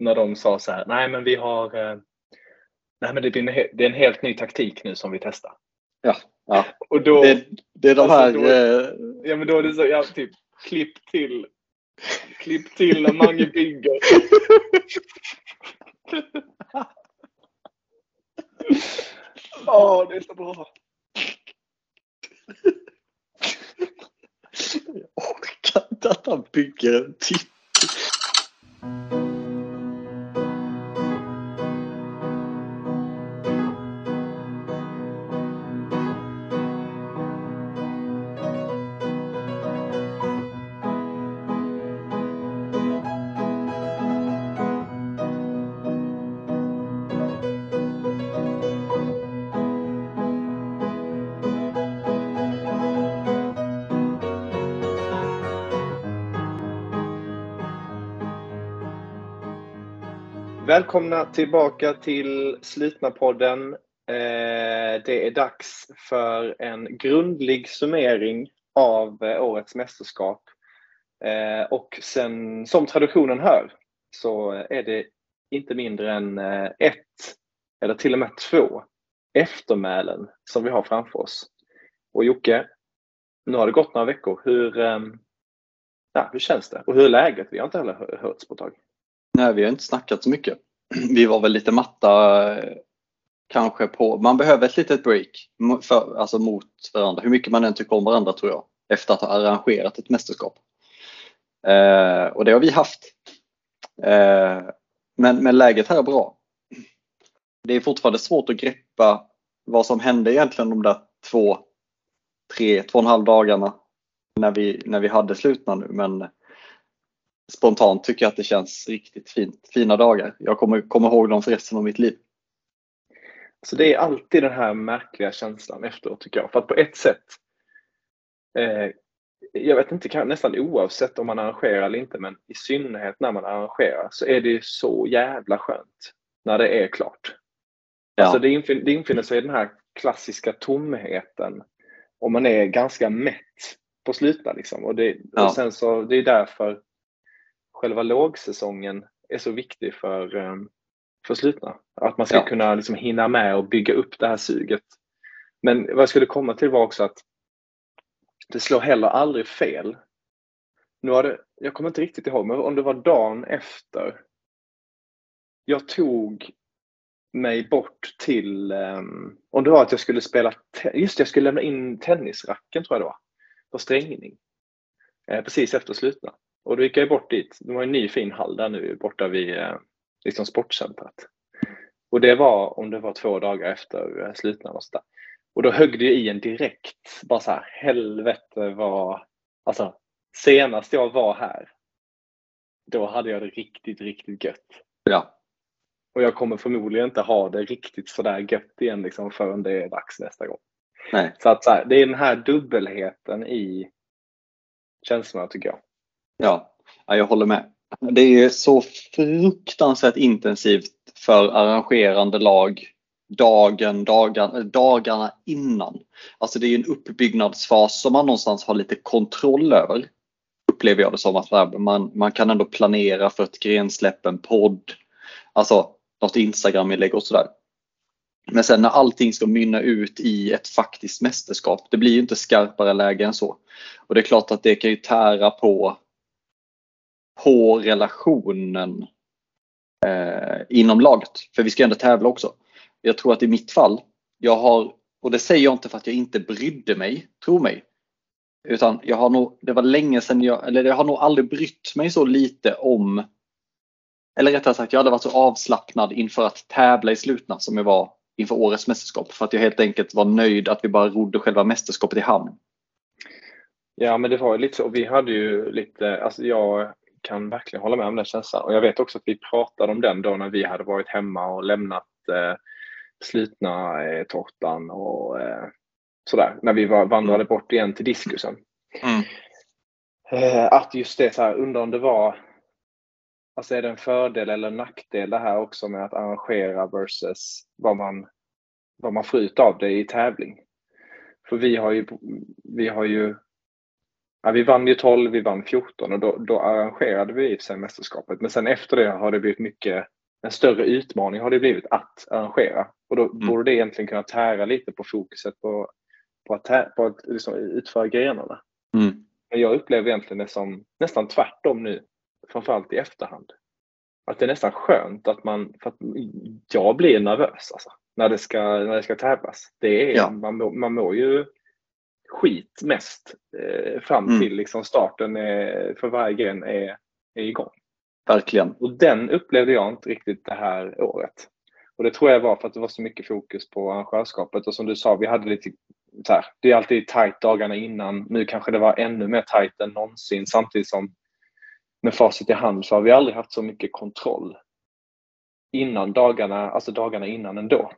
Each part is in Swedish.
när de sa så här, nej men vi har, eh, nej men det, blir en, det är en helt ny taktik nu som vi testar. Ja, ja. Och då, Det, det är de Alltså, här... då- eh, ja men då är det så, ja typ, klipp till, klipp till när Mange bygger. Åh, det är så bra. Jag orkar inte att han bygger en tipp. Välkomna tillbaka till Slutna-podden. Eh, det är dags för en grundlig summering av eh, årets mästerskap. Eh, och sen, som traditionen hör, så är det inte mindre än ett, eller till och med två, eftermälen som vi har framför oss. Och Jocke, nu har det gått några veckor. Hur, ja, hur känns det? Och hur är läget? Vi har inte heller hörts på ett tag. Nej, vi har inte snackat så mycket. Vi var väl lite matta eh, kanske på, man behöver ett litet break för, alltså mot varandra, hur mycket man än tycker om varandra tror jag, efter att ha arrangerat ett mästerskap. Eh, och det har vi haft. Eh, men, men läget här är bra. Det är fortfarande svårt att greppa vad som hände egentligen de där två, tre, två och en halv dagarna när vi, när vi hade slutna nu. Men spontant tycker jag att det känns riktigt fint. Fina dagar. Jag kommer komma ihåg dem för resten av mitt liv. Så det är alltid den här märkliga känslan efteråt tycker jag. För att på ett sätt, eh, jag vet inte, kan- nästan oavsett om man arrangerar eller inte, men i synnerhet när man arrangerar så är det så jävla skönt när det är klart. Ja. Alltså det, infin- det infinner sig den här klassiska tomheten och man är ganska mätt på slutna liksom. Och, det, Ja. och sen så, det är därför själva lågsäsongen är så viktig för, eh, för slutna. Att man ska Ja. kunna liksom hinna med och bygga upp det här suget. Men vad jag skulle komma till var också att det slår heller aldrig fel. Nu har det, jag kommer inte riktigt ihåg, men om det var dagen efter. Jag tog mig bort till, um, om det var att jag skulle spela, just det, jag skulle lämna in tennisracken tror jag det var, på strängning. Eh, precis efter slutna. Och då gick jag bort dit. Det var en ny fin hall där nu borta vid eh, liksom sportcentret. Och det var om det var två dagar efter eh, slutna och så där. Och då högg det i en direkt. Bara så här, helvete vad... Alltså, senast jag var här, då hade jag det riktigt, riktigt gött. Ja, Och jag kommer förmodligen inte ha det riktigt sådär gött igen liksom förrän det är dags nästa gång. nej. Så att så här, det är den här dubbelheten i känslorna tycker jag. Ja, jag håller med. Det är så fruktansvärt intensivt för arrangerande lag dagen, dagen, dagarna innan. Alltså det är en uppbyggnadsfas som man någonstans har lite kontroll över. Upplever jag det som att äh, man, man kan ändå planera för ett grensläpp, en podd, alltså något Instagram-inlägg och sådär. Men sen när allting ska mynna ut i ett faktiskt mästerskap, det blir ju inte skarpare läge än så. Och det är klart att det kan ju tära på på relationen eh, inom laget. För vi ska ändå tävla också. Jag tror att i mitt fall, jag har, och det säger jag inte för att jag inte brydde mig, tro mig. Utan jag har nog, det var länge sedan jag, eller jag har nog aldrig brytt mig så lite om, eller rättare sagt jag hade varit så avslappnad inför att tävla i slutna som jag var inför årets mästerskap. För att jag helt enkelt var nöjd att vi bara rodde själva mästerskapet i hamn. Ja, men det var ju lite så. Vi hade ju lite, alltså jag kan verkligen hålla med om den känslan. Och jag vet också att vi pratade om den då när vi hade varit hemma och lämnat eh, slutna eh, tårtan och eh, sådär. När vi var, vandrade bort igen till diskusen. Mm. Eh, att just det, så här, undrar om det var, alltså är det en fördel eller en nackdel det här också med att arrangera versus vad man, vad man får ut av det i tävling. För vi har ju, vi har ju ja, vi vann ju 12, vi vann 14 och då, då arrangerade vi i sig mästerskapet. Men sen efter det har det blivit mycket, en större utmaning har det blivit att arrangera. Och då mm. borde det egentligen kunna tära lite på fokuset på, på att, på att liksom utföra grenarna. Mm. Men jag upplever egentligen det som nästan tvärtom nu, framförallt i efterhand. Att det är nästan skönt att man, för att jag blir nervös alltså, när, det ska, när det ska tävlas. Det är, ja. man, man mår ju skit mest eh, fram mm. till liksom starten är, för varje gren är, är igång. Verkligen. Och den upplevde jag inte riktigt det här året. Och det tror jag var för att det var så mycket fokus på arrangörskapet och som du sa, vi hade lite så här, det är alltid tajt dagarna innan. Nu kanske det var ännu mer tajt än någonsin samtidigt som med facit i hand så har vi aldrig haft så mycket kontroll innan dagarna, alltså dagarna innan ändå.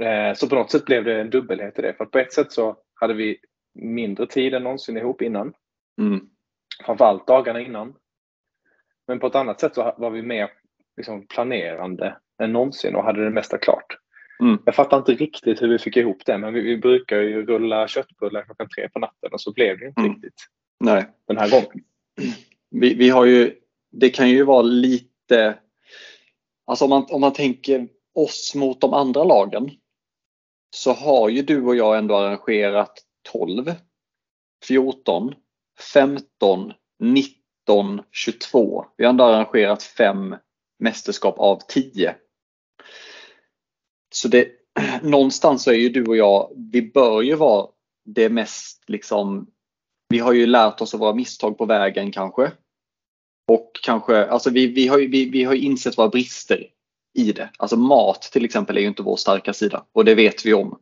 Eh, så på något sätt blev det en dubbelhet i det. För på ett sätt så hade vi mindre tid än någonsin ihop innan. Mm. Framförallt dagarna innan. Men på ett annat sätt så var vi mer liksom, planerande än någonsin och hade det mesta klart. Mm. Jag fattar inte riktigt hur vi fick ihop det, men vi, vi brukar ju rulla köttbullar klockan tre på natten och så blev det inte mm. riktigt Nej. den här gången. Vi, vi har ju, det kan ju vara lite, alltså om man, om man tänker oss mot de andra lagen så har ju du och jag ändå arrangerat 12, 14, 15, 19, 22. Vi har ändå arrangerat fem mästerskap av 10. Så det, någonstans så är ju du och jag, vi bör ju vara det mest liksom, vi har ju lärt oss av våra misstag på vägen kanske. Och kanske, alltså vi, vi, har, vi, vi har insett våra brister i det. Alltså mat till exempel är ju inte vår starka sida och det vet vi om.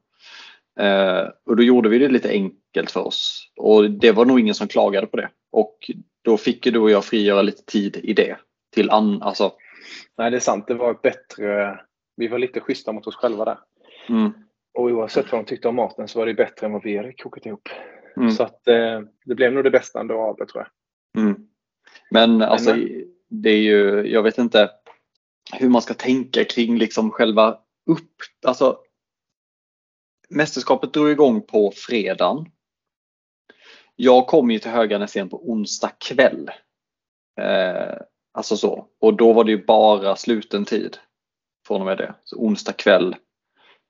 Eh, och då gjorde vi det lite enkelt för oss och det var nog ingen som klagade på det. Och då fick ju du och jag frigöra lite tid i det. Till an, alltså. Nej det är sant, det var bättre. Vi var lite schyssta mot oss själva där. Mm. Och oavsett vad de tyckte om maten så var det bättre än vad vi hade kokat ihop. Mm. Så att eh, det blev nog det bästa ändå av det tror jag. Mm. Men alltså det är ju, jag vet inte hur man ska tänka kring liksom själva upp, alltså mästerskapet drog igång på fredagen. Jag kom ju till Höganäs igen på onsdag kväll. Eh, alltså så. Och då var det ju bara sluten tid från och med det. Så onsdag kväll,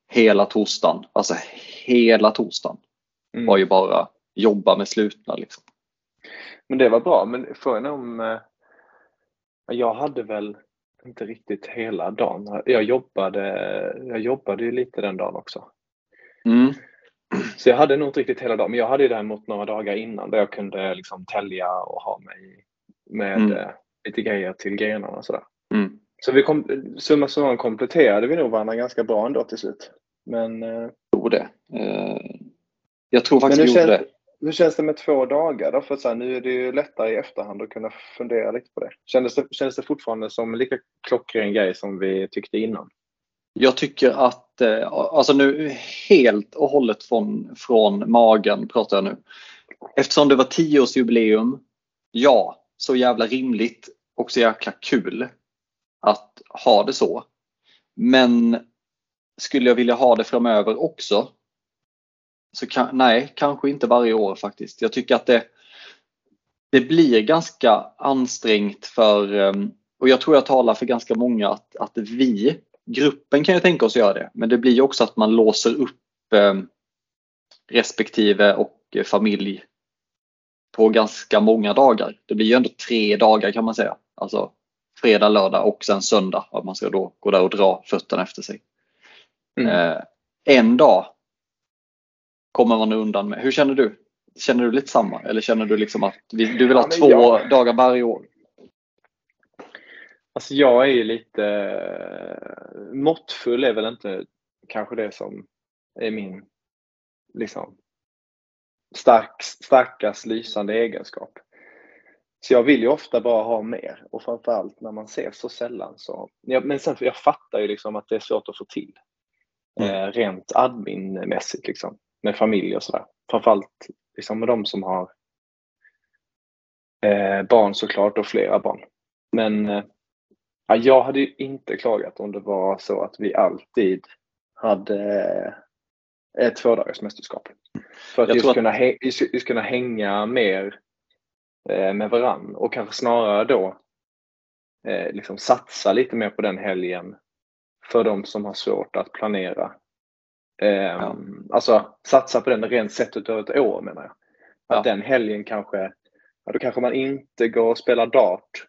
hela torsdagen, alltså hela torsdagen mm. var ju bara jobba med slutna. Liksom. Men det var bra. Men frågan om eh, jag hade väl inte riktigt hela dagen. Jag jobbade, jag jobbade ju lite den dagen också. Mm. Så jag hade nog inte riktigt hela dagen, men jag hade ju däremot några dagar innan där jag kunde liksom tälja och ha mig med mm. Eh, lite grejer till grenarna och sådär. Mm. Så vi kom, summa summarum kompletterade vi nog varandra ganska bra ändå till slut. Men... Jag tror det. Jag tror faktiskt vi gjorde det. Hur känns det med två dagar då? För så här, nu är det ju lättare i efterhand att kunna fundera lite på det. Kändes det, kändes det fortfarande som en lika klockren grej som vi tyckte innan? Jag tycker att, eh, alltså nu helt och hållet från, från magen pratar jag nu. Eftersom det var 10-årsjubileum, ja, så jävla rimligt och så jäkla kul att ha det så. Men skulle jag vilja ha det framöver också? Så kan, nej, kanske inte varje år faktiskt. Jag tycker att det, det blir ganska ansträngt för, ehm, och jag tror jag talar för ganska många, att, att vi gruppen kan ju tänka oss göra det, men det blir också att man låser upp eh, respektive och familj på ganska många dagar. Det blir ju ändå tre dagar kan man säga. Alltså fredag, lördag och sen söndag. Att man ska då gå där och dra fötterna efter sig. Mm. Eh, en dag kommer man undan med. Hur känner du? Känner du lite samma? Eller känner du liksom att du vill ha ja, två jag... dagar varje år? Alltså jag är ju lite måttfull är väl inte kanske det som är min liksom stark, starkast lysande egenskap. Så jag vill ju ofta bara ha mer och framförallt när man ser så sällan så. Ja, men sen jag fattar ju liksom att det är svårt att få till. Mm. Eh, rent adminmässigt liksom med familj och sådär. Framförallt liksom med de som har eh, barn såklart och flera barn. Men eh, Ja, jag hade ju inte klagat om det var så att vi alltid hade ett tvådagars mästerskap. För att Jag just att- kunna, hä- just, just kunna hänga mer eh, med varann och kanske snarare då eh, liksom satsa lite mer på den helgen för de som har svårt att planera. Eh, Alltså satsa på den rent sett utav ett år menar jag. Att Ja. den helgen kanske, ja, då kanske man inte går och spelar dart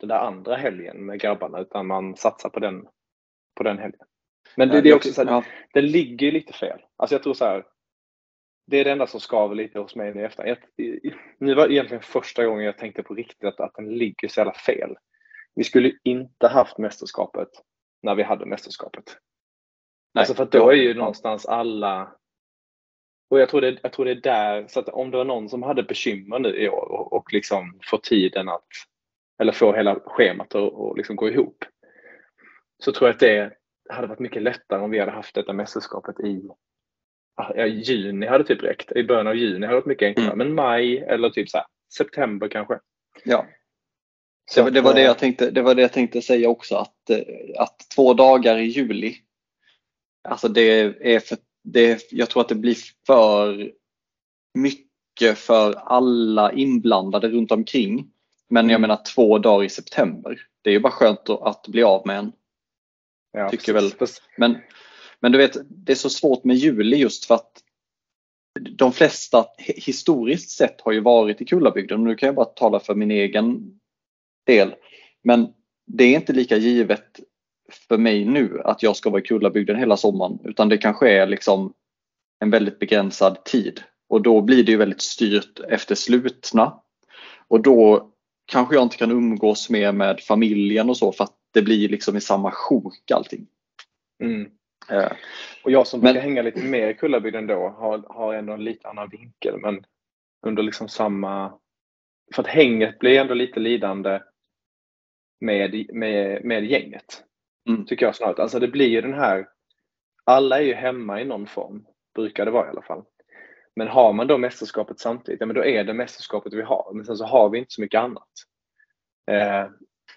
den där andra helgen med grabbarna utan man satsar på den, på den helgen. Men det, det är också så här, ja, den ligger lite fel. Alltså jag tror så här. Det är det enda som skaver lite hos mig nu i efterhand. Jag- Nu var det egentligen första gången jag tänkte på riktigt att, att den ligger så jävla fel. Vi skulle inte haft mästerskapet när vi hade mästerskapet. Alltså för att då är ju någonstans alla och jag tror, det, jag tror det är där, så att om det var någon som hade bekymmer nu i år och, och liksom får tiden att, eller får hela schemat att och liksom gå ihop. Så tror jag att det hade varit mycket lättare om vi hade haft detta mästerskapet i ja, juni hade typ räckt. I början av juni hade det varit mycket enklare. Mm. Men maj eller typ så här, september kanske. Ja. Så Det, var- det, var det, eh, jag tänkte, det var det jag tänkte säga också att, eh, att två dagar i juli, alltså det är för, det, jag tror att det blir för mycket för alla inblandade runt omkring. Men jag Mm. menar två dagar i september, det är ju bara skönt att, bli av med en. ja, tycker precis. väl- Men, men du vet, det är så svårt med juli just för att de flesta hi- historiskt sett har ju varit i Kullabygden. Nu kan jag bara tala för min egen del. Men det är inte lika givet för mig nu att jag ska vara i Kullabygden hela sommaren utan det kanske är liksom en väldigt begränsad tid och då blir det ju väldigt styrt efter slutna. Och då kanske jag inte kan umgås mer med familjen och så för att det blir liksom i samma sjok allting. Mm. Eh, Och jag som Men- brukar hänga lite mer i Kullabygden då har, har ändå en lite annan vinkel. Men under liksom samma... För att hänget blir ändå lite lidande med, med, med gänget. Mm. Tycker jag snarare. Alltså det blir ju den här... Alla är ju hemma i någon form. Brukar det vara i alla fall. Men har man då mästerskapet samtidigt, ja men då är det mästerskapet vi har. Men sen så har vi inte så mycket annat. Eh,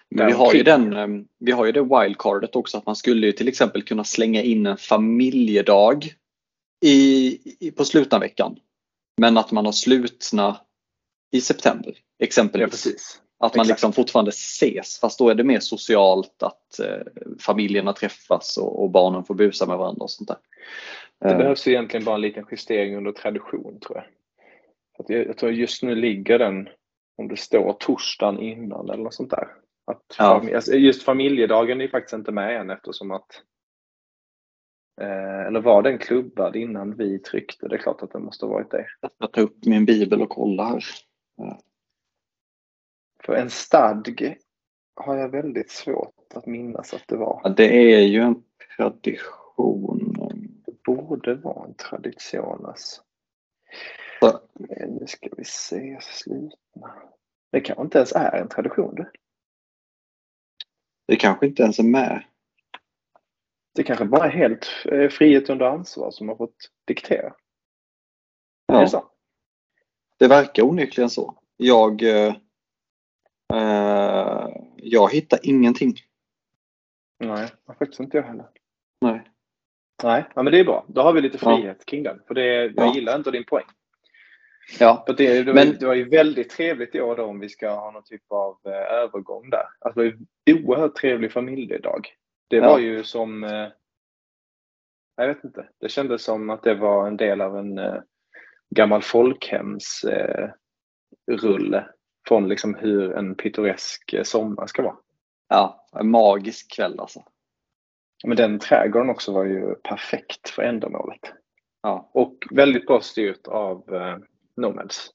Men vi har ju Däromkring. den, eh, vi har ju det wildcardet också att man skulle ju till exempel kunna slänga in en familjedag i, i, på slutna veckan. Men att man har slutna i september ja exempelvis. precis. Att man exakt. liksom fortfarande ses fast då är det mer socialt att eh, familjerna träffas och, och barnen får busa med varandra och sånt där. Det Eh, behövs egentligen bara en liten justering under tradition tror jag. Att jag, jag tror just nu ligger den, om det står torsdagen innan eller något sånt där. Att Ja. fami- alltså just familjedagen är faktiskt inte med än eftersom att eh, eller var den klubbad innan vi tryckte? Det är klart att det måste ha varit det. Jag ska ta upp min bibel och kolla här. För en stadg har jag väldigt svårt att minnas att det var. Ja, det är ju en tradition. Det borde vara en tradition alltså. Så. Men nu ska vi se, slutna. Det kanske inte ens är en tradition det. Det kanske inte ens är med. Det kanske bara är helt eh, frihet under ansvar som har fått diktera. Är det Ja, så? det verkar onekligen så. Jag, eh, jag hittar ingenting. Nej, faktiskt inte jag heller. Nej. Nej, ja, men det är bra. Då har vi lite Ja. frihet kring den. För det, jag Ja. gillar inte din poäng. Ja, För det, det, var, Men- det var ju väldigt trevligt i år då om vi ska ha någon typ av eh, övergång där. Alltså det var ju oerhört trevlig familjedag. Det Ja. var ju som, eh, jag vet inte, det kändes som att det var en del av en eh, gammal folkhems eh, rulle från liksom hur en pittoresk eh, sommar ska vara. ja, en magisk kväll alltså. Men den trädgården också var ju perfekt för ändamålet. Ja, Och väldigt bra styrt av eh, Nomads.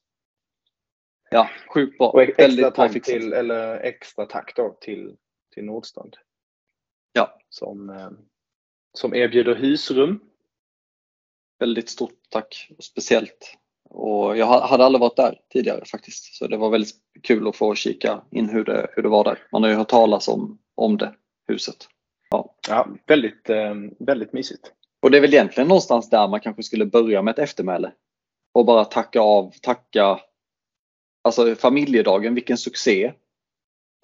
ja sjukt bra. Och extra tack till, eller extra tack då till, till Nordstrand. Ja. Som, eh, som erbjuder husrum. Väldigt stort tack. Speciellt. Och jag ha- hade aldrig varit där tidigare faktiskt. Så det var väldigt kul att få kika in hur det, hur det var där. Man har ju hört talas om, om det huset. Ja, väldigt, eh, väldigt mysigt. Och det är väl egentligen någonstans där man kanske skulle börja med ett eftermäle. Och bara tacka av, tacka Alltså familjedagen, vilken succé.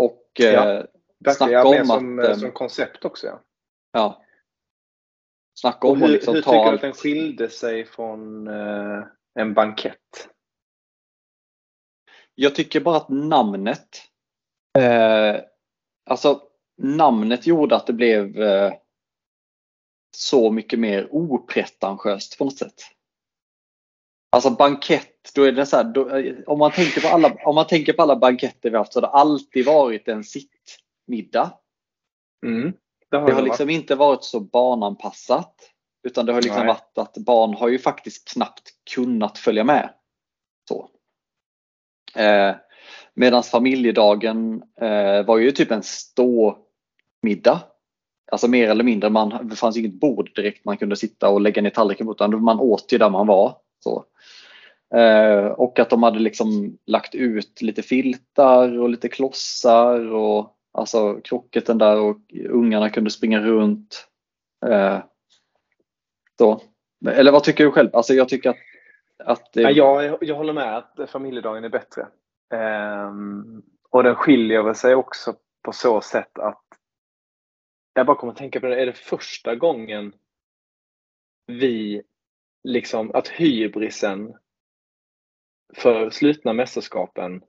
Och Ja. eh, Snacka ja, om som, att, eh, eh, som koncept också. Ja. ja. Snacka Och om hur, att liksom hur tycker du att den skilde sig från eh, en bankett? Jag tycker bara att namnet, eh, alltså namnet gjorde att det blev eh, så mycket mer opretentiöst på något sätt. Alltså bankett, då är det så här, då, eh, om, man tänker på alla, om man tänker på alla banketter vi haft så har det alltid varit en sittmiddag. Mm. Det har Det har varit. liksom inte varit så barnanpassat. Utan det har liksom Nej. varit att barn har ju faktiskt knappt kunnat följa med. Så. Eh, Medan familjedagen eh, var ju typ en ståmiddag. Alltså mer eller mindre, man, det fanns inget bord direkt man kunde sitta och lägga ner tallriken på utan man åt ju där man var. Så. Eh, och att de hade liksom lagt ut lite filtar och lite klossar och alltså krocketen där och ungarna kunde springa runt. Eh, då. Eller vad tycker du själv? Alltså jag tycker att, att det, Ja, jag, jag håller med att familjedagen är bättre. Um, och den skiljer väl sig också på så sätt att jag bara kommer att tänka på det, är det första gången vi liksom, att hybrisen för slutna mästerskapen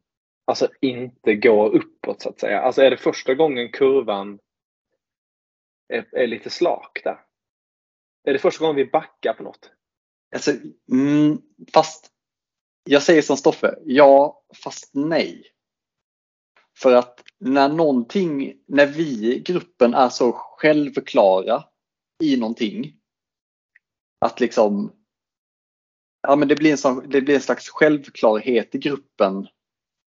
alltså inte går uppåt så att säga. Alltså är det första gången kurvan är, är lite slak där? Är det första gången vi backar på något? Alltså, mm, fast jag säger som Stoffe, ja fast nej. För att när någonting, när vi i gruppen är så självklara i någonting. Att liksom, ja men det blir en, sån, det blir en slags självklarhet i gruppen.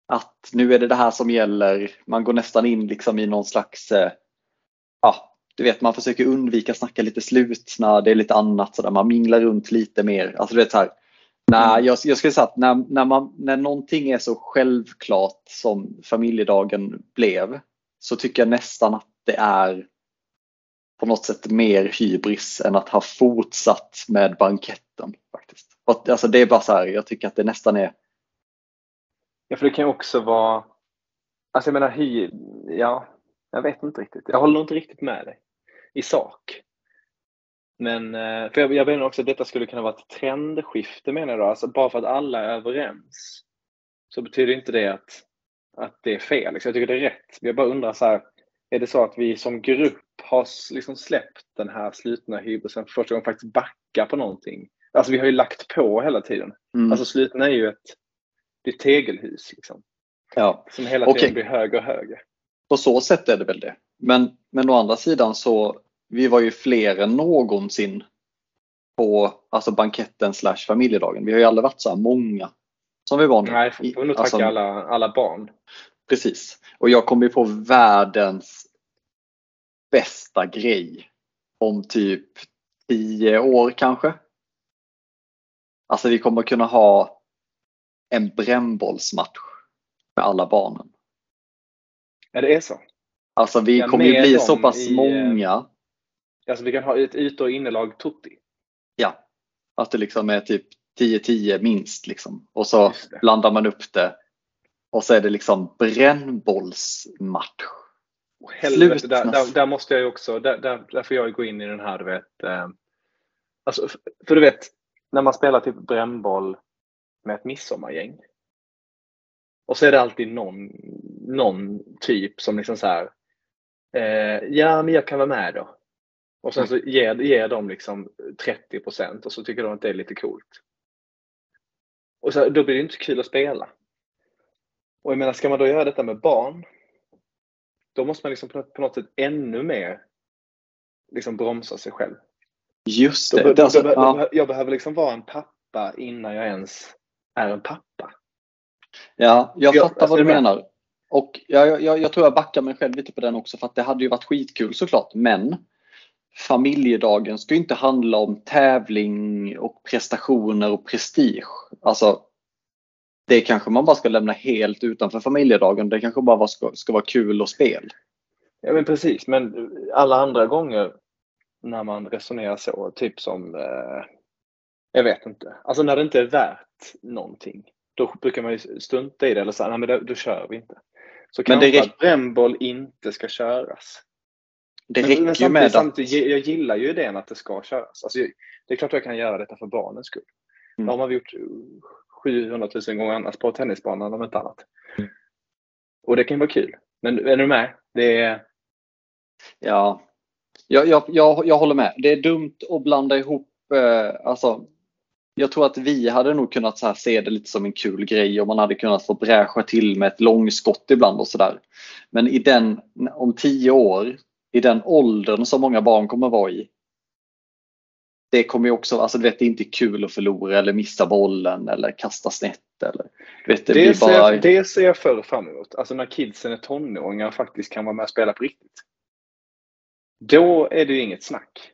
Att nu är det det här som gäller. Man går nästan in liksom i någon slags, eh, ja du vet man försöker undvika snacka lite slutna, det är lite annat sådär, man minglar runt lite mer. Alltså du vet så här, nej, jag, jag skulle säga att när, när, man, när någonting är så självklart som familjedagen blev så tycker jag nästan att det är på något sätt mer hybris än att ha fortsatt med banketten. faktiskt. Alltså det är bara så här, jag tycker att det nästan är Ja, för det kan ju också vara... Alltså jag menar, hy... Ja, jag vet inte riktigt. Jag håller inte riktigt med dig i sak. Men eh, för jag, jag menar också att detta skulle kunna vara ett trendskifte menar du? Alltså bara för att alla är överens så betyder inte det att, att det är fel. Liksom, jag tycker det är rätt. Jag bara undrar så här, är det så att vi som grupp har liksom släppt den här slutna hybrisen för första gången faktiskt backar på någonting? Alltså vi har ju lagt på hela tiden. mm, Alltså slutna är ju ett, det är ett tegelhus liksom. ja, Som hela tiden Okej. blir högre och högre. på så sätt är det väl det. Men, men å andra sidan så vi var ju fler än någonsin på alltså banketten slash familjedagen. Vi har ju aldrig varit så här många som vi var nu. Nej, får får nog tacka Alltså, alla, alla barn. Precis. Och jag kom ju på världens bästa grej om typ 10 år kanske. Alltså vi kommer kunna ha en brännbollsmatch med alla barnen. Ja, det är så. Alltså vi kommer ju bli så pass i, eh, många. Alltså vi kan ha ett yt och innelag tutti. Ja. Att det liksom är typ 10-10 minst liksom. Och så blandar man upp det. Och så är det liksom brännbollsmatch. Och helvete, där, där, där måste jag ju också, där, där, där får jag ju gå in i den här du vet. Eh, alltså, f- för du vet, när man spelar typ brännboll med ett midsommargäng. Och så är det alltid någon, någon typ som liksom så här. Eh, ja, men jag kan vara med då. Och sen så ger, ger de liksom 30% och så tycker de att det är lite coolt. Och så, då blir det inte kul att spela. Och jag menar, ska man då göra detta med barn, då måste man liksom på något, på något sätt ännu mer liksom bromsa sig själv. Just Då, det. det är alltså, då, ja. Jag behöver liksom vara en pappa innan jag ens är en pappa. Ja, jag Ja, fattar alltså vad du menar. Och jag, jag, jag tror jag backar mig själv lite på den också för att det hade ju varit skitkul såklart. Men familjedagen ska inte handla om tävling och prestationer och prestige. Alltså, det kanske man bara ska lämna helt utanför familjedagen. Det kanske bara ska, ska vara kul och spel. Ja men precis, men alla andra gånger när man resonerar så, typ som, eh, jag vet inte, alltså när det inte är värt någonting, då brukar man ju strunta i det eller säga, nej men då, då kör vi inte. Så Men det kanske räcker- att brännboll inte ska köras. Det Men- räcker men ju med att... jag gillar ju idén att det ska köras. Alltså, det är klart jag kan göra detta för barnens skull. Mm. Det har man gjort 700 000 gånger annars på tennisbanan om inte annat. Mm. Och det kan ju vara kul. Men är du med? Det är, Ja, jag, jag, jag, jag håller med. Det är dumt att blanda ihop, eh, alltså jag tror att vi hade nog kunnat så här se det lite som en kul grej och man hade kunnat få bräscha till med ett långskott ibland och sådär. Men i den, om tio år, i den åldern som många barn kommer vara i. Det kommer ju också, alltså du vet det är inte kul att förlora eller missa bollen eller kasta snett eller vet, det, det, ser, bara, jag, det ser jag för fram emot. Alltså när kidsen är tonåringar och faktiskt kan vara med och spela på riktigt. Då är det ju inget snack.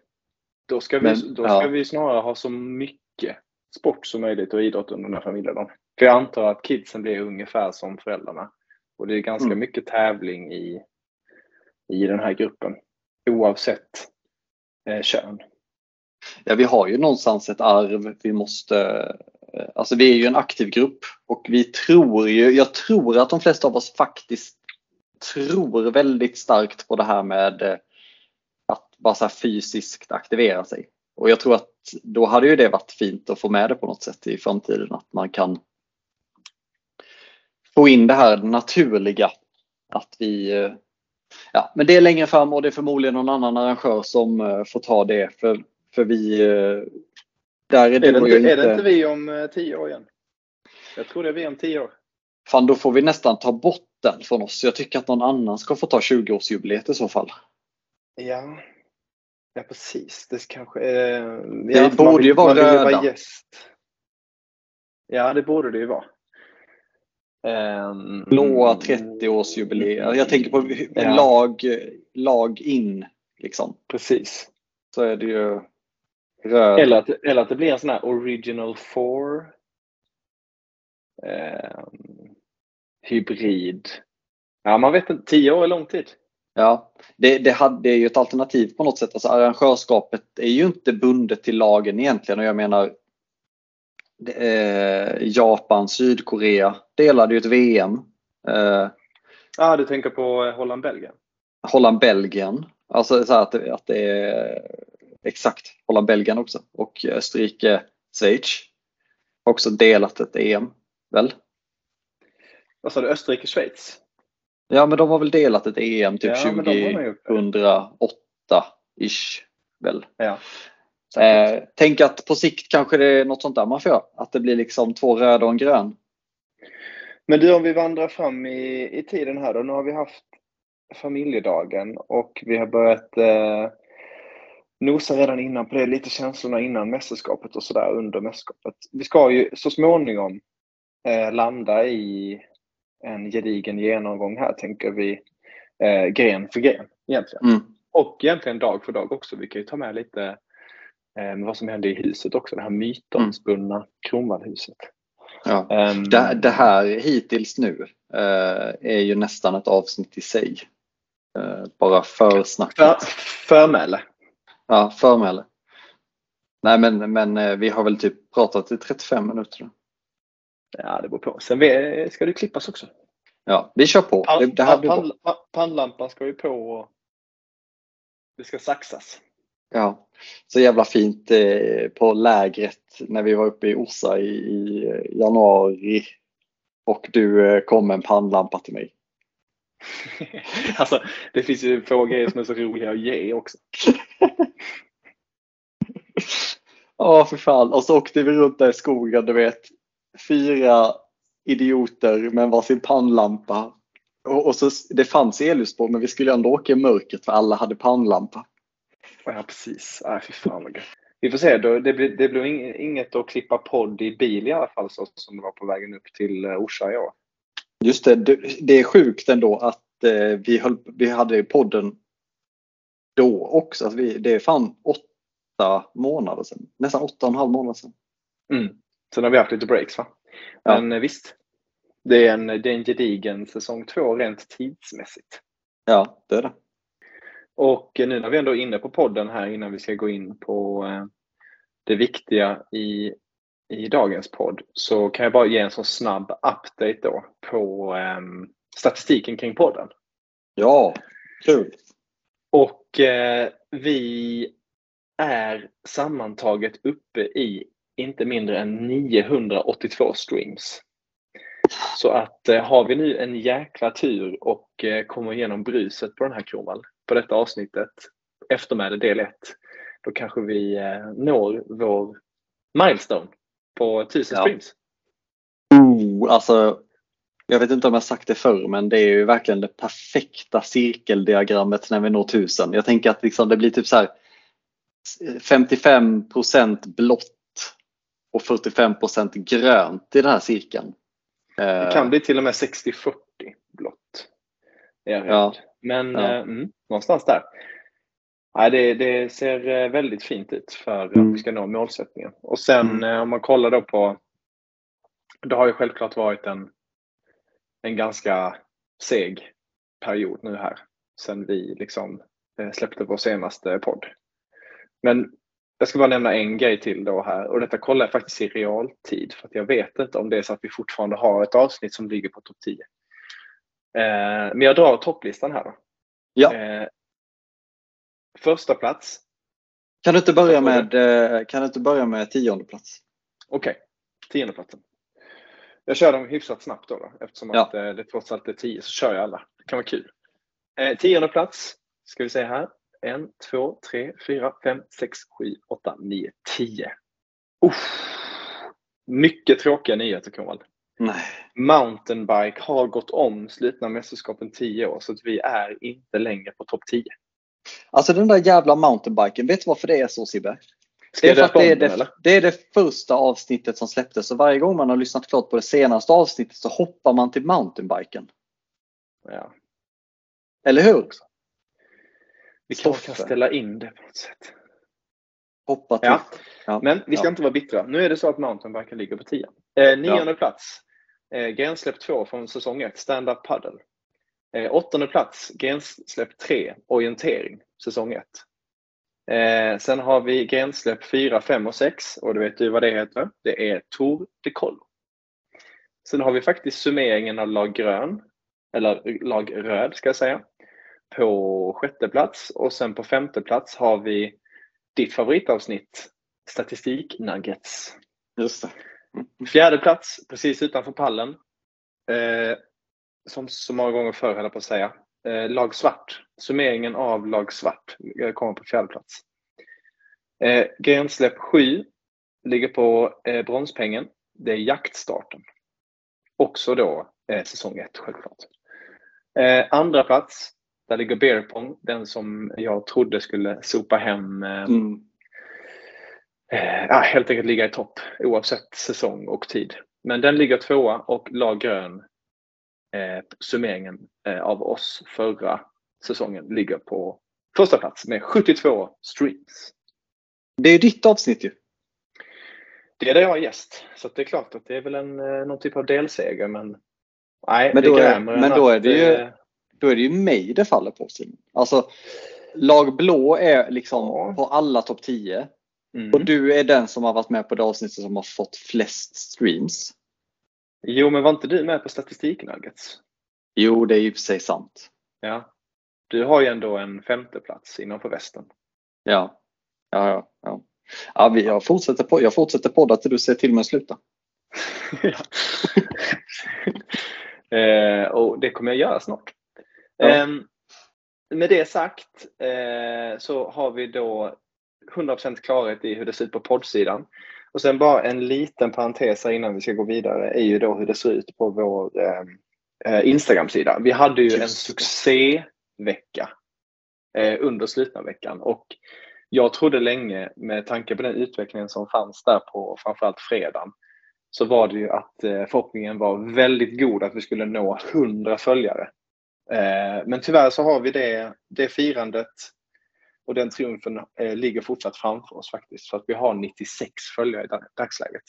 Då ska vi, Men, då ja. ska vi snarare ha så mycket sport som möjligt och idrott under den här familjedagen. För jag antar att kidsen blir ungefär som föräldrarna. Och det är ganska Mm. mycket tävling i, i den här gruppen. Oavsett eh, kön. Ja, vi har ju någonstans ett arv vi måste, eh, alltså vi är ju en aktiv grupp och vi tror ju, jag tror att de flesta av oss faktiskt tror väldigt starkt på det här med eh, att bara så här fysiskt aktivera sig. Och jag tror att då hade ju det varit fint att få med det på något sätt i framtiden, att man kan få in det här naturliga. Att vi, eh, ja, men det är längre fram och det är förmodligen någon annan arrangör som eh, får ta det för, för vi, eh, där är, Är det, inte, jag är det inte vi om eh, tio år igen? Jag tror det är vi om tio år. Fan, då får vi nästan ta bort den från oss. Jag tycker att någon annan ska få ta 20-årsjubileet i så fall. Ja, ja precis. Det kanske är... Det ja, borde man ju vara röda. vara gäst. Ja, det borde det ju vara. Um, Blåa 30-årsjubileer. Jag tänker på Ja. lag, lag in. Liksom. Precis. Så är det ju röd. Eller att, eller att det blir en sån här original four. ehm, hybrid. Ja, man vet inte. Tio år är lång tid. Ja, det, det, hade, det är ju ett alternativ på något sätt. Alltså arrangörskapet är ju inte bundet till lagen egentligen och jag menar eh, Japan, Sydkorea delade ju ett VM. Eh, Ja, du tänker på eh, Holland-Belgien? Holland, Belgien. Alltså så att, att det är exakt Holland, Belgien också. Och Österrike, Schweiz. Har också delat ett EM. Väl? Vad sa du? Österrike, Schweiz? Ja men de har väl delat ett EM typ Ja, men de har nog gjort det. 2008-ish. Väl? Ja. Eh, tänk att på sikt kanske det är något sånt där man får. Att det blir liksom två röda och en grön. Men du, om vi vandrar fram i, i tiden här då. Nu har vi haft familjedagen och vi har börjat eh, nosa redan innan på det, lite känslorna innan mästerskapet och sådär under mästerskapet. Vi ska ju så småningom eh, landa i en gedigen genomgång här, tänker vi, eh, gren för gren egentligen. Mm. Och egentligen dag för dag också. Vi kan ju ta med lite eh, vad som hände i huset också, det här mytomspunna Kronvallhuset. Ja. Ehm, Det, det här hittills nu eh, är ju nästan ett avsnitt i sig. Eh, bara försnacket. för, förmäle. Ja, förmäle. Nej men, men vi har väl typ pratat i 35 minuter. nu. Ja, det beror på. Sen vi- ska det klippas också. Ja, vi kör på. Det, det bra. Pan- pan- Pannlampan ska ju på och det ska saxas. Ja, så jävla fint eh, på lägret när vi var uppe i Orsa i, januari och du eh, kom med en pannlampa till mig. alltså, det finns ju få grejer som är så roliga att ge också. Ja, för fan. Och så åkte vi runt där i skogen, du vet. Fyra idioter med varsin pannlampa. Och, och så, det fanns elljus på, men vi skulle ändå åka i mörkret för alla hade pannlampa. Ja, precis. Ja, fy fan vad gött. Vi får se. Det blir, det blir ing- inget att klippa podd i bil i alla fall så som det var på vägen upp till eh, Orsa i år. Just det, det, är sjukt ändå att eh, vi, höll, vi hade podden då också. Att vi, det är fan åtta månader sedan. Nästan åtta och en halv månad sedan. Mm. Sen har vi haft lite breaks va? Ja. Men eh, visst. Det är, en, det är en gedigen säsong två rent tidsmässigt. Ja, det är det. Och nu när vi ändå är inne på podden här innan vi ska gå in på eh, det viktiga i, i dagens podd så kan jag bara ge en sån snabb update då på ehm, statistiken kring podden. Ja, kul. Och eh, vi är sammantaget uppe i inte mindre än 982 streams. Så att eh, har vi nu en jäkla tur och eh, kommer igenom bruset på den här Kromal, på detta avsnittet, eftermäle del 1, då kanske vi eh, når vår milestone på 1000 Ja. streams. Oh, alltså, jag vet inte om jag sagt det förr men det är ju verkligen det perfekta cirkeldiagrammet när vi når 1000. Jag tänker att liksom det blir typ så här 55% blått och 45% grönt i den här cirkeln. Det Eh, kan bli till och med 60-40 blått. Är jag. Ja. Men Ja. eh, mm, någonstans där. Nej, det, det ser eh, väldigt fint ut för att Mm. vi ska nå målsättningen. Och sen Mm. eh, om man kollar då på Det har ju självklart varit en, en ganska seg period nu här. Sen vi liksom eh, släppte vår senaste podd. Men jag ska bara nämna en grej till då här och detta kollar jag faktiskt i realtid för att jag vet inte om det är så att vi fortfarande har ett avsnitt som ligger på topp 10. Eh, men jag drar topplistan här då. Ja. Eh, första plats. Kan du inte börja med, eh, kan du inte börja med tionde plats? Okej, tionde platsen. Jag kör dem hyfsat snabbt då, då eftersom Ja. att eh, det trots allt är tio så kör jag alla. Det kan vara kul. Eh, tionde plats ska vi se här. En, två, tre, fyra, fem, sex, sju, åtta, nio, tio. Uff. Mycket tråkiga nyheter Kronwall. Nej. Mountainbike har gått om slutna mästerskapen 10 år så att vi är inte längre på topp 10. Alltså den där jävla mountainbiken, vet du varför det är så Sibbe? Ska Det är, för att det, är det, det är det första avsnittet som släpptes och varje gång man har lyssnat klart på det senaste avsnittet så hoppar man till mountainbiken. Ja. Eller hur? Vi kanske kan ställa in det på något sätt. Hoppa till. Ja. Ja. Men vi ska Ja. inte vara bittra. Nu är det så att mountainbiken ligger på 10. Eh, nionde plats. Eh, grensläpp 2 från säsong 1, stand-up paddle. Eh, åttonde plats, grensläpp 3, orientering, säsong 1. Eh, sen har vi grensläpp 4, 5 och 6 och du vet du vad det heter? Det är Tour de Collo. Sen har vi faktiskt summeringen av lag grön, eller lag röd ska jag säga, på sjätte plats och sen på femte plats har vi ditt favoritavsnitt, Statistik Nuggets. Just det. Fjärde plats, precis utanför pallen. Eh, som så många gånger förr höll jag på att säga. Eh, lag svart. Summeringen av lag svart kommer på fjärde plats. Eh, grensläpp 7 ligger på eh, bronspengen. Det är jaktstarten. Också då eh, säsong 1 självklart. Eh, andra plats, där ligger Beerpong. Den som jag trodde skulle sopa hem eh, Mm eh, ja, helt enkelt ligga i topp oavsett säsong och tid. Men den ligger tvåa och lag grön, eh, summeringen eh, av oss förra säsongen, ligger på första plats med 72 streams. Det är ditt avsnitt ju. Det är där jag är gäst, så det är klart att det är väl en, eh, någon typ av delseger. Men, nej, Men det då är- men då är det ju- eh, Då är det ju mig det faller på. Simon. Alltså, lag blå är liksom Ja. på alla topp 10. Mm. Och du är den som har varit med på det avsnittet som har fått flest streams. Jo, men var inte du med på statistiknuggets? Jo, det är ju för sig sant. Ja. Du har ju ändå en femte plats innanför västen. Ja, ja, ja. ja. ja vi, jag, fortsätter på, jag fortsätter podda till du säger till mig att sluta. Eh, och det kommer jag göra snart. Ja. Ehm, med det sagt eh, så har vi då 100% klarhet i hur det ser ut på poddsidan. Och sen bara en liten parentes här innan vi ska gå vidare är ju då hur det ser ut på vår eh, eh, Instagram-sida. Vi hade ju en succévecka eh, under slutna veckan och jag trodde länge med tanke på den utvecklingen som fanns där på framförallt fredagen så var det ju att eh, förhoppningen var väldigt god att vi skulle nå 100 följare. Eh, men tyvärr så har vi det, det firandet och den triumfen eh, ligger fortsatt framför oss faktiskt. För att vi har 96 följare i dag- dagsläget.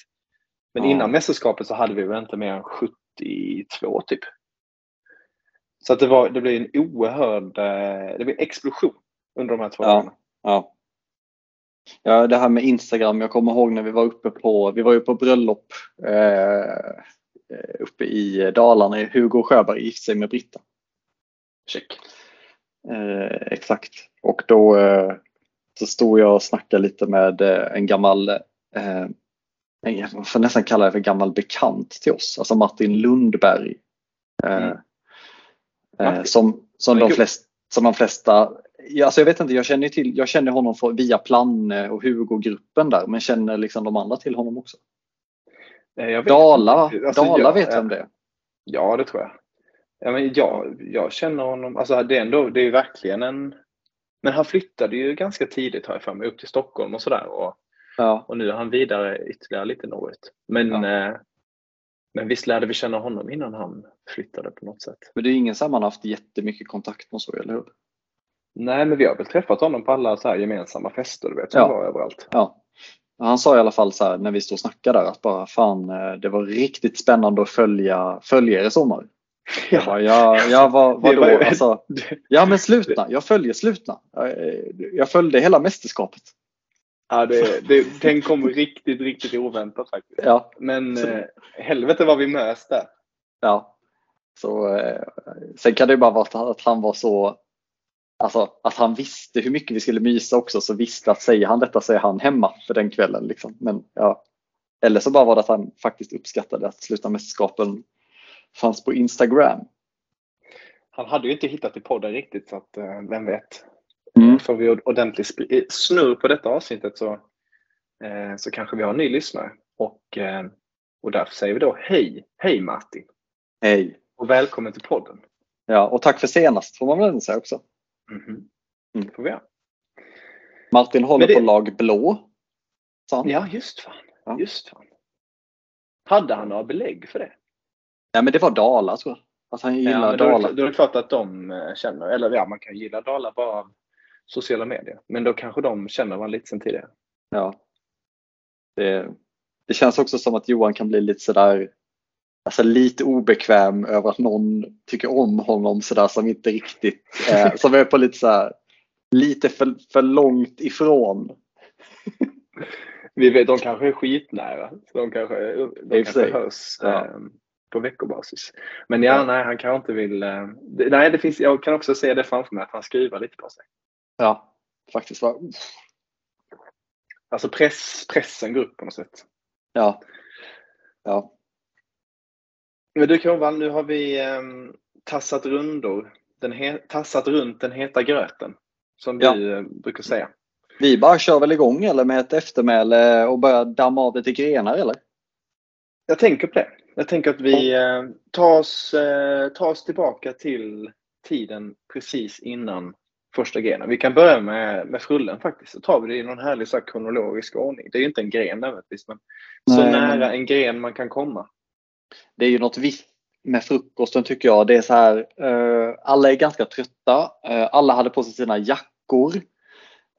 Men Ja. innan mästerskapet så hade vi väl inte mer än 72 typ. Så att det, var, det blev en oerhörd eh, det blev en explosion under de här två Ja. dagarna. Ja. ja, det här med Instagram. Jag kommer ihåg när vi var uppe på, vi var ju på bröllop eh, uppe i Dalarna. Hugo Sjöberg gifte sig med Britta. Check. Eh, exakt. Och då eh, så stod jag och snackade lite med eh, en gammal, eh, jag får nästan kalla det för gammal bekant till oss, alltså Martin Lundberg. Eh, Mm. eh, Martin. som, som, de kul. flesta, som de flesta, ja, alltså jag vet inte, jag känner, till, jag känner honom för, via Planne och Hugo-gruppen där, men känner liksom de andra till honom också. Jag vet Dala. Alltså, Dala jag- vet vem det är. Ja, det tror jag. Ja, men jag, jag känner honom, alltså det är ändå, det är ju verkligen en... Men han flyttade ju ganska tidigt har jag för mig, upp till Stockholm och sådär. Och, Ja, och nu är han vidare ytterligare lite norrut. Men, Ja. eh, men visst lärde vi känna honom innan han flyttade på något sätt. men det är ingen som har haft jättemycket kontakt med så, eller hur? Nej, men vi har väl träffat honom på alla så här gemensamma fester, du vet, som Ja. var överallt. Ja. Han sa i alla fall så här när vi stod och snackade där att bara fan eh, det var riktigt spännande att följa, följa er i sommar. Jag bara, ja, ja vad, Det vadå? var Alltså, ja men slutna, jag följer slutna. Jag, jag följde hela mästerskapet. Ja, det, det, den kom riktigt, riktigt oväntat faktiskt. Ja, Men Så- eh, helvete vad vi mös där. ja. Så, eh, sen kan det ju bara vara att han- att han var så Alltså att han visste hur mycket vi skulle mysa också så visste att säger han detta så är han hemma för den kvällen. Liksom. Men, ja. Eller så bara var det att han faktiskt uppskattade att sluta mästerskapen fanns på Instagram. Han hade ju inte hittat till podden riktigt så att eh, vem vet. Mm. Får vi ordentlig eh, snurr på detta avsnittet så, eh, så kanske vi har en ny lyssnare. Och, eh, och därför säger vi då hej, hej Martin Hej! och välkommen till podden. Ja, och tack för senast får man väl säga också. Mm. Det får vi göra. Martin håller det- på lag blå. Sa han. Ja, just fan. Ja. Just fan. Hade han några belägg för det? Ja, men det var Dala tror jag. Att han Ja, gillar men då, Dala. då är det klart att de eh, känner, eller ja, man kan gilla Dala bara av sociala medier. Men då kanske de känner varandra lite sen tidigare. Ja. Det, det känns också som att Johan kan bli lite sådär Alltså lite obekväm över att någon tycker om honom sådär som inte riktigt, eh, som är på lite såhär lite för, för långt ifrån. Vi vet, de kanske är skitnära. Så de kanske, de kanske hörs Ja. eh, på veckobasis. Men ja, Ja. nej, han kanske inte vill... Nej, det finns, jag kan också se det framför mig att han skruvar lite på sig. Ja, faktiskt. Var, Alltså press, pressen går upp på något sätt. ja. Ja. Men du Kronwall, nu har vi eh, tassat rundor. Den he, tassat runt den heta gröten. Som Ja. du eh, brukar säga. Vi bara kör väl igång eller med ett eftermäle och börjar damma av lite grenar eller? Jag tänker på det. Jag tänker att vi eh, tar, oss, eh, tar oss tillbaka till tiden precis innan första grenen. Vi kan börja med, med frullen faktiskt. Så tar vi det i någon härlig så här, kronologisk ordning. Det är ju inte en gren nödvändigtvis, men så Nej, nära men- en gren man kan komma. Det är ju något visst med frukosten tycker jag. Det är så här, eh, alla är ganska trötta. Eh, alla hade på sig sina jackor.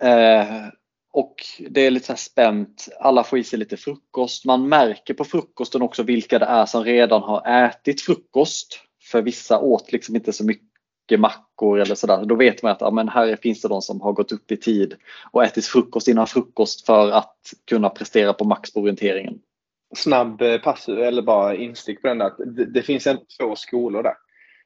Eh, och det är lite så här spänt. Alla får i sig lite frukost. Man märker på frukosten också vilka det är som redan har ätit frukost. För vissa åt liksom inte så mycket mackor eller sådär. Då vet man att ja, men här finns det de som har gått upp i tid och ätit frukost innan frukost för att kunna prestera på max på orienteringen. Snabb eh, pass eller bara instick på den där. Det, det finns ändå två skolor där.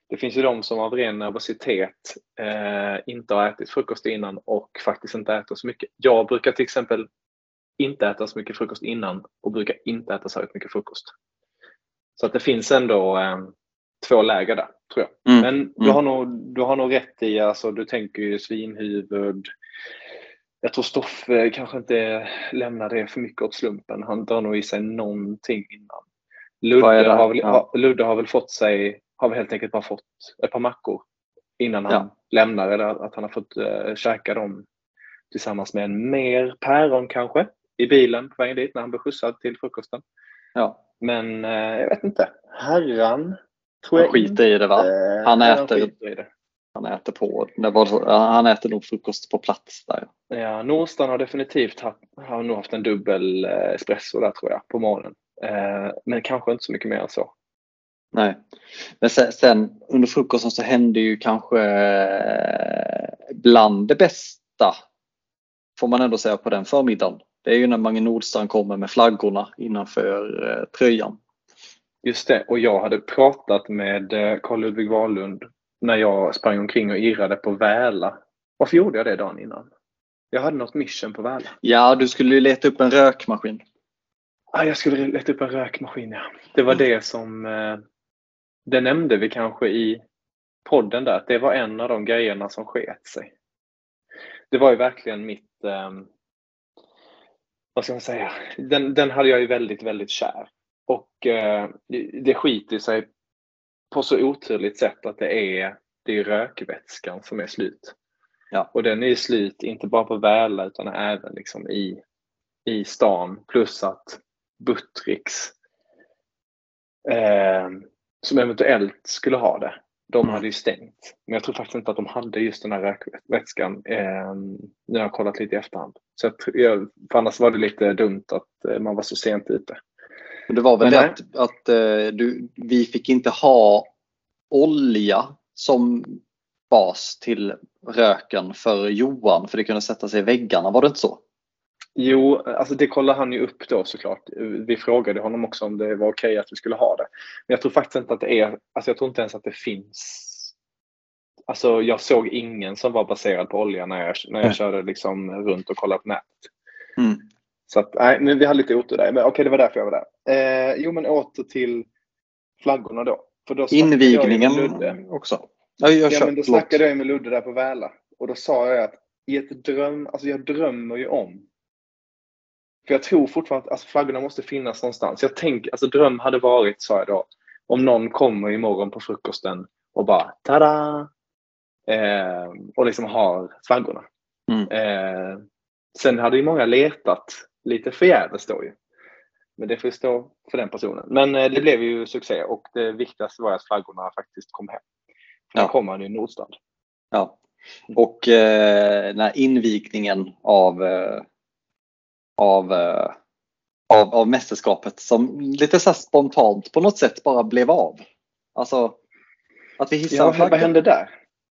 Det finns ju de som av ren nervositet eh, inte har ätit frukost innan och faktiskt inte äter så mycket. Jag brukar till exempel inte äta så mycket frukost innan och brukar inte äta så mycket frukost. Så att det finns ändå eh, två läger där, tror jag. Mm, Men du, mm. har nog, du har nog rätt i, alltså, du tänker ju svinhuvud. Jag tror Stoffe kanske inte lämnar det för mycket åt slumpen. Han drar nog i sig någonting innan. Ludde har, väl, Ja. Ludde har väl fått sig, har väl helt enkelt bara fått ett par mackor innan han Ja. lämnar eller att han har fått uh, käka dem tillsammans med en mer päron kanske i bilen på vägen dit när han blir skjutsad till frukosten. Ja, Men eh, jag vet inte. Herran tror han skiter i det va? inte- Han äter. Han äter på. Han äter nog frukost på plats där. Ja, Nordstan har definitivt haft, har nog haft en dubbel eh, espresso där tror jag på morgonen. Eh, men kanske inte så mycket mer än så. Nej. Men sen, sen under frukosten så hände ju kanske eh, bland det bästa får man ändå säga på den förmiddagen. Det är ju när Mange Nordstrand kommer med flaggorna innanför eh, tröjan. Just det, och jag hade pratat med eh, Carl Ludvig Wahlund när jag sprang omkring och irrade på Väla. Varför gjorde jag det dagen innan? Jag hade något mission på Väla. Ja, du skulle ju leta upp en rökmaskin. Ah, jag skulle leta upp en rökmaskin, ja. Det var det som... Det nämnde vi kanske i podden där, att det var en av de grejerna som sket sig. Det var ju verkligen mitt... Eh, vad ska man säga? Den, den hade jag ju väldigt, väldigt kär. Och eh, det skiter sig på så oturligt sätt att det är, det är rökvätskan som är slut. Ja. Och den är slut, inte bara på Väla utan även liksom i, i stan. Plus att Buttricks, eh, som eventuellt skulle ha det, de Mm. hade ju stängt. Men jag tror faktiskt inte att de hade just den här rökvätskan. Eh, nu har jag kollat lite i efterhand. Så jag, för annars var det lite dumt att eh, man var så sent ute. Det var väl det att, att eh, du, vi fick inte ha olja som bas till röken för Johan för det kunde sätta sig i väggarna. Var det inte så? Jo, alltså det kollade han ju upp då såklart. Vi frågade honom också om det var okej att vi skulle ha det. Men jag tror faktiskt inte att det är, alltså jag tror inte ens att det finns. Alltså jag såg ingen som var baserad på olja när jag, när jag Mm. körde liksom runt och kollade på nätet. Mm. Så att, nej, men vi hade lite otur där. Men okej, det var därför jag var där. Eh, jo, men åter till flaggorna då. För då. Invigningen också. Ja, jag Ja, men då snackade jag med Ludde där på Väla och då sa jag att i ett dröm, alltså jag drömmer ju om för jag tror fortfarande att alltså, flaggorna måste finnas någonstans. Jag tänker, alltså dröm hade varit, sa jag då, om någon kommer imorgon på frukosten och bara tada! Eh, och liksom har flaggorna. Mm. Eh, sen hade ju många letat lite förgäves då ju. Men det får ju stå för den personen. Men eh, det blev ju succé och det viktigaste var att flaggorna faktiskt kom hem. För Ja. Nu kom han ju Nordstrand. Ja. Och eh, när invigningen av, eh, av, eh, av, av mästerskapet som lite så spontant på något sätt bara blev av. Alltså att vi hissade Ja, en vad, hände där?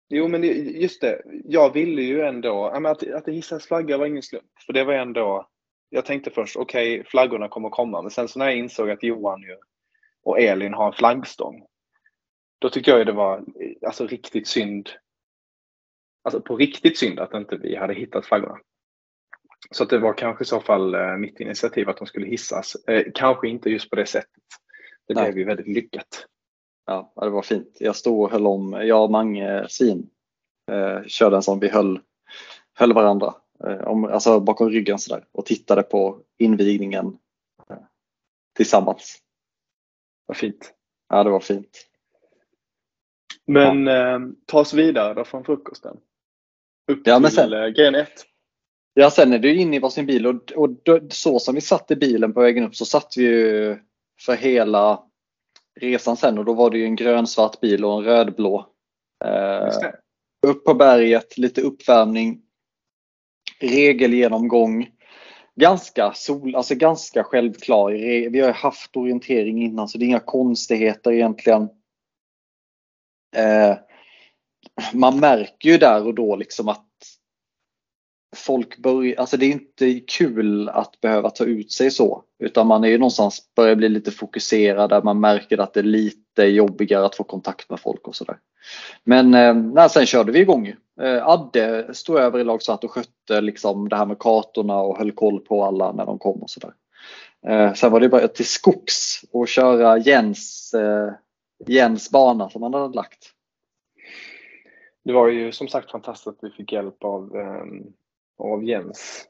Jo, men just det. Jag ville ju ändå... Att, att det hissades flagga var ingen slump. För det var ändå... Jag tänkte först, okej, flaggorna kommer komma. Men sen så när jag insåg att Johan ju, och Elin har en flaggstång. Då tyckte jag ju det var alltså, riktigt synd. Alltså på riktigt synd att inte vi hade hittat flaggorna. Så det var kanske i så fall eh, mitt initiativ att de skulle hissas. Eh, kanske inte just på det sättet. Det Nej. blev ju väldigt lyckat. Ja, ja, det var fint. Jag stod och höll om, jag och Mange Svin eh, körde en sån, vi höll, höll varandra eh, om, alltså bakom ryggen sådär och tittade på invigningen eh, tillsammans. Vad fint. Ja, det var fint. Men eh, ta oss vidare då från frukosten. Upp Ja, till sen- gren 1. Ja, sen är du inne i varsin bil och, och så som vi satt i bilen på vägen upp så satt vi ju för hela resan sen och då var det ju en grönsvart bil och en rödblå. Eh, upp på berget, lite uppvärmning, regelgenomgång. Ganska, sol, alltså ganska självklar. Vi har ju haft orientering innan så det är inga konstigheter egentligen. Eh, man märker ju där och då liksom att folk börjar, alltså det är inte kul att behöva ta ut sig så. Utan man är ju någonstans börjar bli lite fokuserad där man märker att det är lite jobbigare att få kontakt med folk och sådär. Men eh, nej, sen körde vi igång. Eh, Adde stod över i lag så att och skötte liksom det här med kartorna och höll koll på alla när de kom och sådär. Eh, sen var det bara till skogs och köra Jens, Jens bana som han hade lagt. Det var ju som sagt fantastiskt att vi fick hjälp av, ehm, av Jens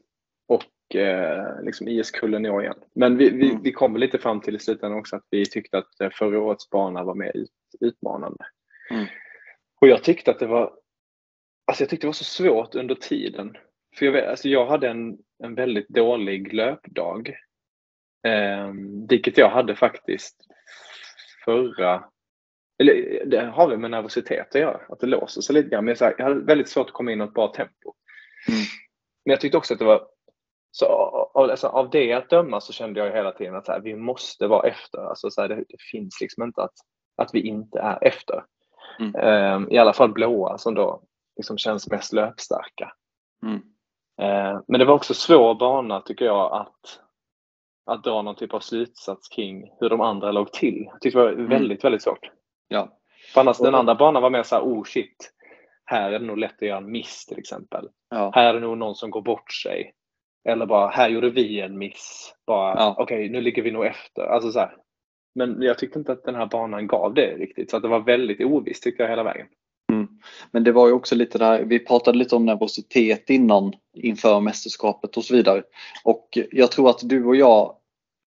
och eh, liksom IS-kullen i år igen. Men vi, vi, Mm. vi kom lite fram till i slutändan också att vi tyckte att eh, förra årets bana var mer ut, utmanande. Mm. Och jag tyckte att det var Alltså jag tyckte det var så svårt under tiden. För jag, vet, alltså jag hade en, en väldigt dålig löpdag. Eh, vilket jag hade faktiskt förra eller det har väl med nervositet att göra, att det låser sig lite grann. Men så här, jag hade väldigt svårt att komma in i ett bra tempo. Mm. Men jag tyckte också att det var, så av, alltså, av det att döma så kände jag hela tiden att här, vi måste vara efter. Alltså, så här, det, det finns liksom inte att, att vi inte är efter. Mm. Eh, I alla fall blåa som då liksom känns mest löpstarka. Mm. Eh, men det var också svår bana tycker jag att, att dra någon typ av slutsats kring hur de andra låg till. Jag tyckte det var väldigt, väldigt svårt. Ja. För annars den andra banan var mer så här, oh shit, här är det nog lätt att göra en miss till exempel. Ja. Här är det nog någon som går bort sig. Eller bara, här gjorde vi en miss. Bara, Ja. okej, nu ligger vi nog efter. Alltså så här. Men jag tyckte inte att den här banan gav det riktigt. Så att det var väldigt ovisst tyckte jag hela vägen. Men det var ju också lite där, vi pratade lite om nervositet innan inför mästerskapet och så vidare. Och jag tror att du och jag,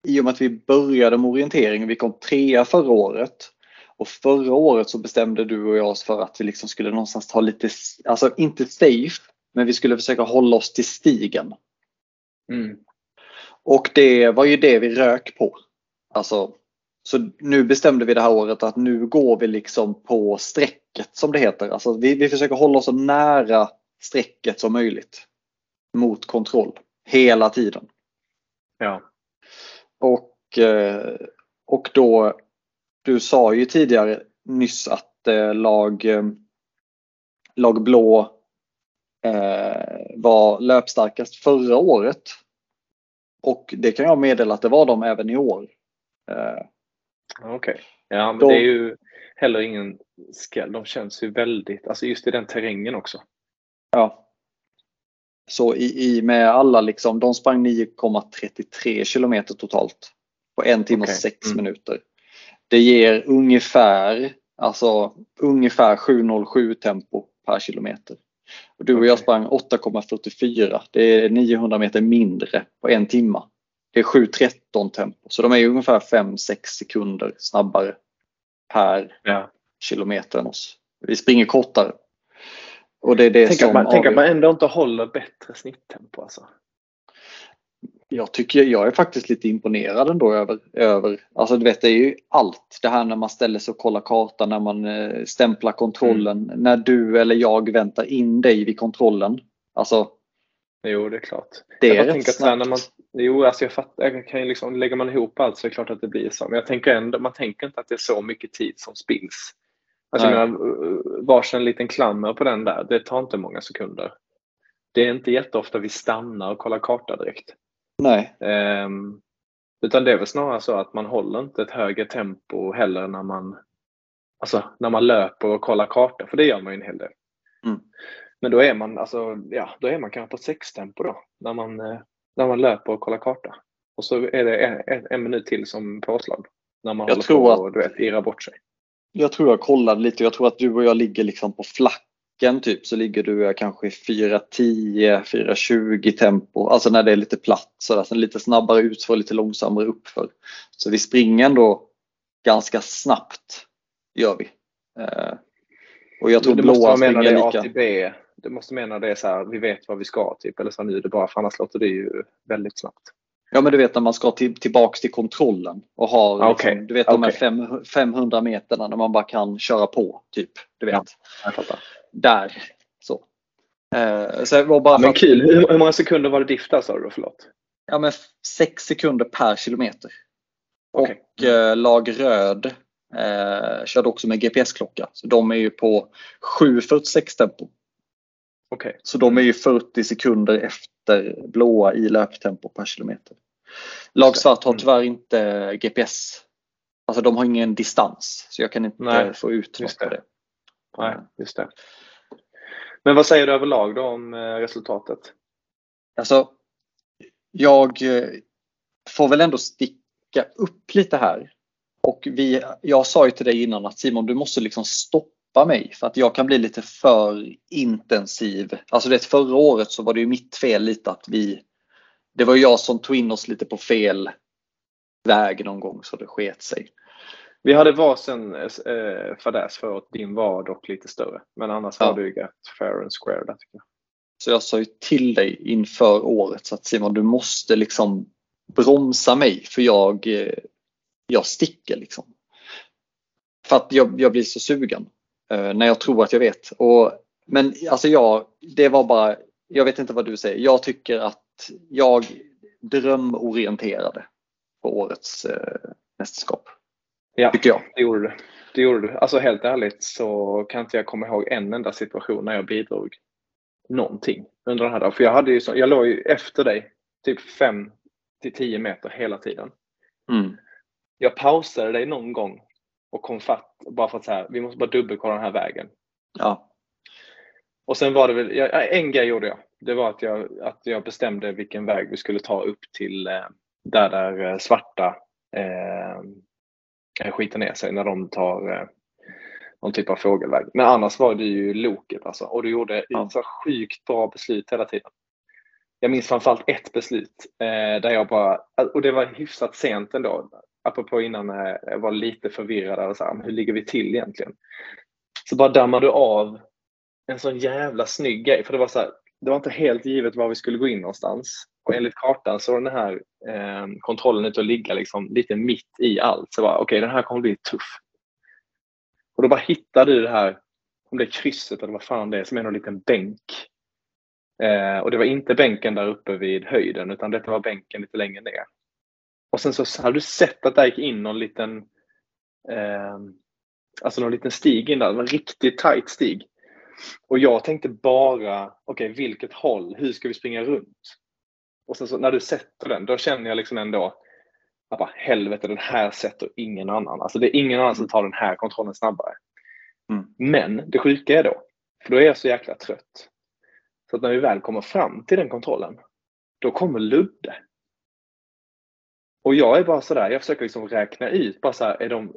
i och med att vi började med orientering, vi kom trea förra året. Och förra året så bestämde du och jag oss för att vi liksom skulle någonstans ta lite, alltså inte safe, men vi skulle försöka hålla oss till stigen. Mm. Och det var ju det vi rök på. Alltså, så nu bestämde vi det här året att nu går vi liksom på strecket som det heter. Alltså vi, vi försöker hålla oss så nära strecket som möjligt. Mot kontroll. Hela tiden. Ja. Och, eh, och då, du sa ju tidigare nyss att eh, lag, eh, lag blå eh, var löpstarkast förra året. Och det kan jag meddela att det var de även i år. Eh, Okej. Ja, men Då- det är ju heller ingen skräll. De känns ju väldigt, alltså just i den terrängen också. Ja. Så i, i med alla liksom, de sprang 9,33 kilometer totalt. På en timme och Okej, sex mm. minuter. Det ger ungefär, alltså ungefär 7,07 tempo per kilometer. Och du och jag sprang 8,44. Det är 900 meter mindre på en timme. Det är 7,13 tempo. Så de är ungefär 5-6 sekunder snabbare per Ja. kilometer än oss. Vi springer kortare. Och det är det Tänk, som att man, tänk att man ändå inte håller bättre snitttempo alltså. Jag tycker jag är faktiskt lite imponerad ändå över, över alltså du vet det är ju allt det här när man ställer sig och kollar kartan, när man eh, stämplar kontrollen, när du eller jag väntar in dig vid kontrollen. Alltså Jo, det är klart. det är rätt så här, snabbt. när man, jo, alltså jag fattar, jag kan ju liksom, lägger man ihop allt så är det klart att det blir så. Men jag tänker ändå, man tänker inte att det är så mycket tid som spills. Alltså jag menar, uh, varsin liten klammer på den där, det tar inte många sekunder. Det är inte jätteofta vi stannar och kollar karta direkt. Nej, Ehm, utan det är väl snarare så att man håller inte ett högre tempo heller när man, alltså, när man löper och kollar karta, för det gör man ju en hel del. Mm. Men då är man, alltså, ja, då är man kanske på sextempo då, när man, eh, när man löper och kollar karta. Och så är det en, en, minut till som påslag. När man Jag håller tror på att- och du vet, irrar bort sig. jag tror jag kollade lite. Jag tror att du och jag ligger liksom på flacken typ så ligger du kanske i 4.10, 4.20 tempo. Alltså när det är lite platt sådär. Sen lite snabbare utför, lite långsammare uppför. Så vi springer ändå ganska snabbt. Gör vi. Eh, och jag tror blåa springer det lika. till B. Du måste mena det så här, vi vet vad vi ska typ. Eller så nu är det bara, för annars låter det ju väldigt snabbt. Ja men du vet när man ska till, tillbaks till kontrollen och har Ah, liksom, du vet de här Okej. fem, 500 meterna när man bara kan köra på. Typ. Du vet. Ja. Där. Så. Eh, så var bara Men att- kul. Hur, hur många sekunder var det där sa du? Förlåt. Ja men 6 sekunder per kilometer. Okej. Och eh, lag röd eh, körde också med GPS-klocka. Så de är ju på 7.46 tempo. Okej. Så de är ju 40 sekunder efter blåa i löptempo per kilometer. Lag svart har Mm. tyvärr inte GPS. Alltså de har ingen distans. Så jag kan inte Nej, få ut något på det. det. Nej, just det. Men vad säger du överlag då om eh, resultatet? Alltså, jag eh, får väl ändå sticka upp lite här. Och vi, jag sa ju till dig innan att Simon, du måste liksom stoppa mig för att jag kan bli lite för intensiv. Alltså det förra året så var det ju mitt fel lite att vi, det var jag som tog in oss lite på fel väg någon gång så det sket sig. Vi hade varsin eh, fadäs för att din var dock lite större. Men annars Ja. var du rätt fair and square där tycker jag. Så jag sa ju till dig inför året så att Simon du måste liksom bromsa mig för jag, eh, jag sticker liksom. För att jag, jag blir så sugen eh, när jag tror att jag vet. Och, men alltså jag, det var bara, jag vet inte vad du säger. Jag tycker att jag drömorienterade på årets eh, mästerskap. Ja, Tycker jag. det gjorde. Det gjorde du. Alltså helt ärligt så kan inte jag komma ihåg en enda situation när jag bidrog någonting under den här dagen. För jag, hade ju så, jag låg ju efter dig typ 5 till 10 meter hela tiden. Mm. Jag pausade dig någon gång och kom fatt bara för att så här, vi måste bara dubbelkolla den här vägen. Ja. Och sen var det väl, ja, en grej gjorde jag. Det var att jag, att jag bestämde vilken väg vi skulle ta upp till eh, där, där eh, svarta eh, skiter ner sig när de tar eh, någon typ av fågelväg. Men annars var det ju loket alltså. Och du gjorde ja. så sjukt bra beslut hela tiden. Jag minns framförallt ett beslut eh, där jag bara, och det var hyfsat sent ändå, apropå innan eh, jag var lite förvirrad, och så här, hur ligger vi till egentligen? Så bara dammade du av en sån jävla snygg grej, för det var så här, det var inte helt givet var vi skulle gå in någonstans. Och enligt kartan så var den här eh, kontrollen ute att ligga liksom lite mitt i allt. Så okej, okay, den här kommer bli tuff. Och då bara hittade du det här, om det är krysset eller vad fan det är, som är någon liten bänk. Eh, och det var inte bänken där uppe vid höjden, utan detta var bänken lite längre ner. Och sen så hade du sett att det gick in någon liten, eh, alltså någon liten stig in där, en riktigt tight stig. Och jag tänkte bara, okej okay, vilket håll, hur ska vi springa runt? Och sen så när du sätter den, då känner jag liksom ändå, att bara, helvete den här sätter ingen annan. Alltså det är ingen annan som tar den här kontrollen snabbare. Mm. Men det sjuka är då, för då är jag så jäkla trött. Så att när vi väl kommer fram till den kontrollen, då kommer Ludde. Och jag är bara sådär, jag försöker liksom räkna ut, bara så här, är de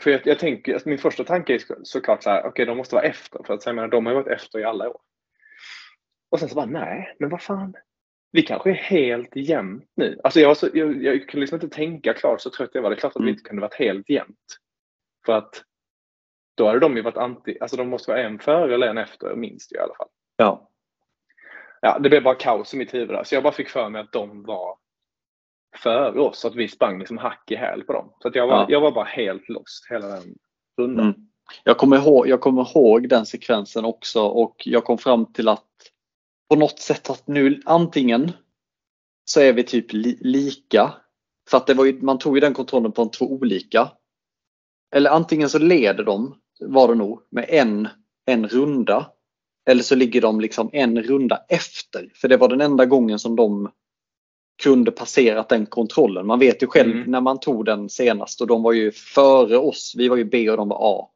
för jag, jag tänker, alltså min första tanke är såklart så här, okej okay, de måste vara efter, för att jag menar, de har ju varit efter i alla år. Och sen så bara, nej, men vad fan, vi kanske är helt jämnt nu. Alltså jag, så, jag, jag kunde liksom inte tänka klart så trött jag var. Det är klart att mm. vi inte kunde varit helt jämnt. För att då hade de ju varit anti, alltså de måste vara en före eller en efter minst i alla fall. Ja. Ja, det blev bara kaos i mitt huvud där. Så jag bara fick för mig att de var före oss, så att vi sprang liksom hack i häl på dem. Så att jag, var, ja. jag var bara helt lost hela den rundan. Mm. Jag, kommer ihåg, jag kommer ihåg den sekvensen också och jag kom fram till att på något sätt att nu antingen så är vi typ li lika. För att det var ju, man tog ju den kontrollen på en två olika. Eller antingen så leder de, var det nog, med en, en runda. Eller så ligger de liksom en runda efter. För det var den enda gången som de kunde passerat den kontrollen. Man vet ju själv mm. när man tog den senast och de var ju före oss. Vi var ju B och de var A.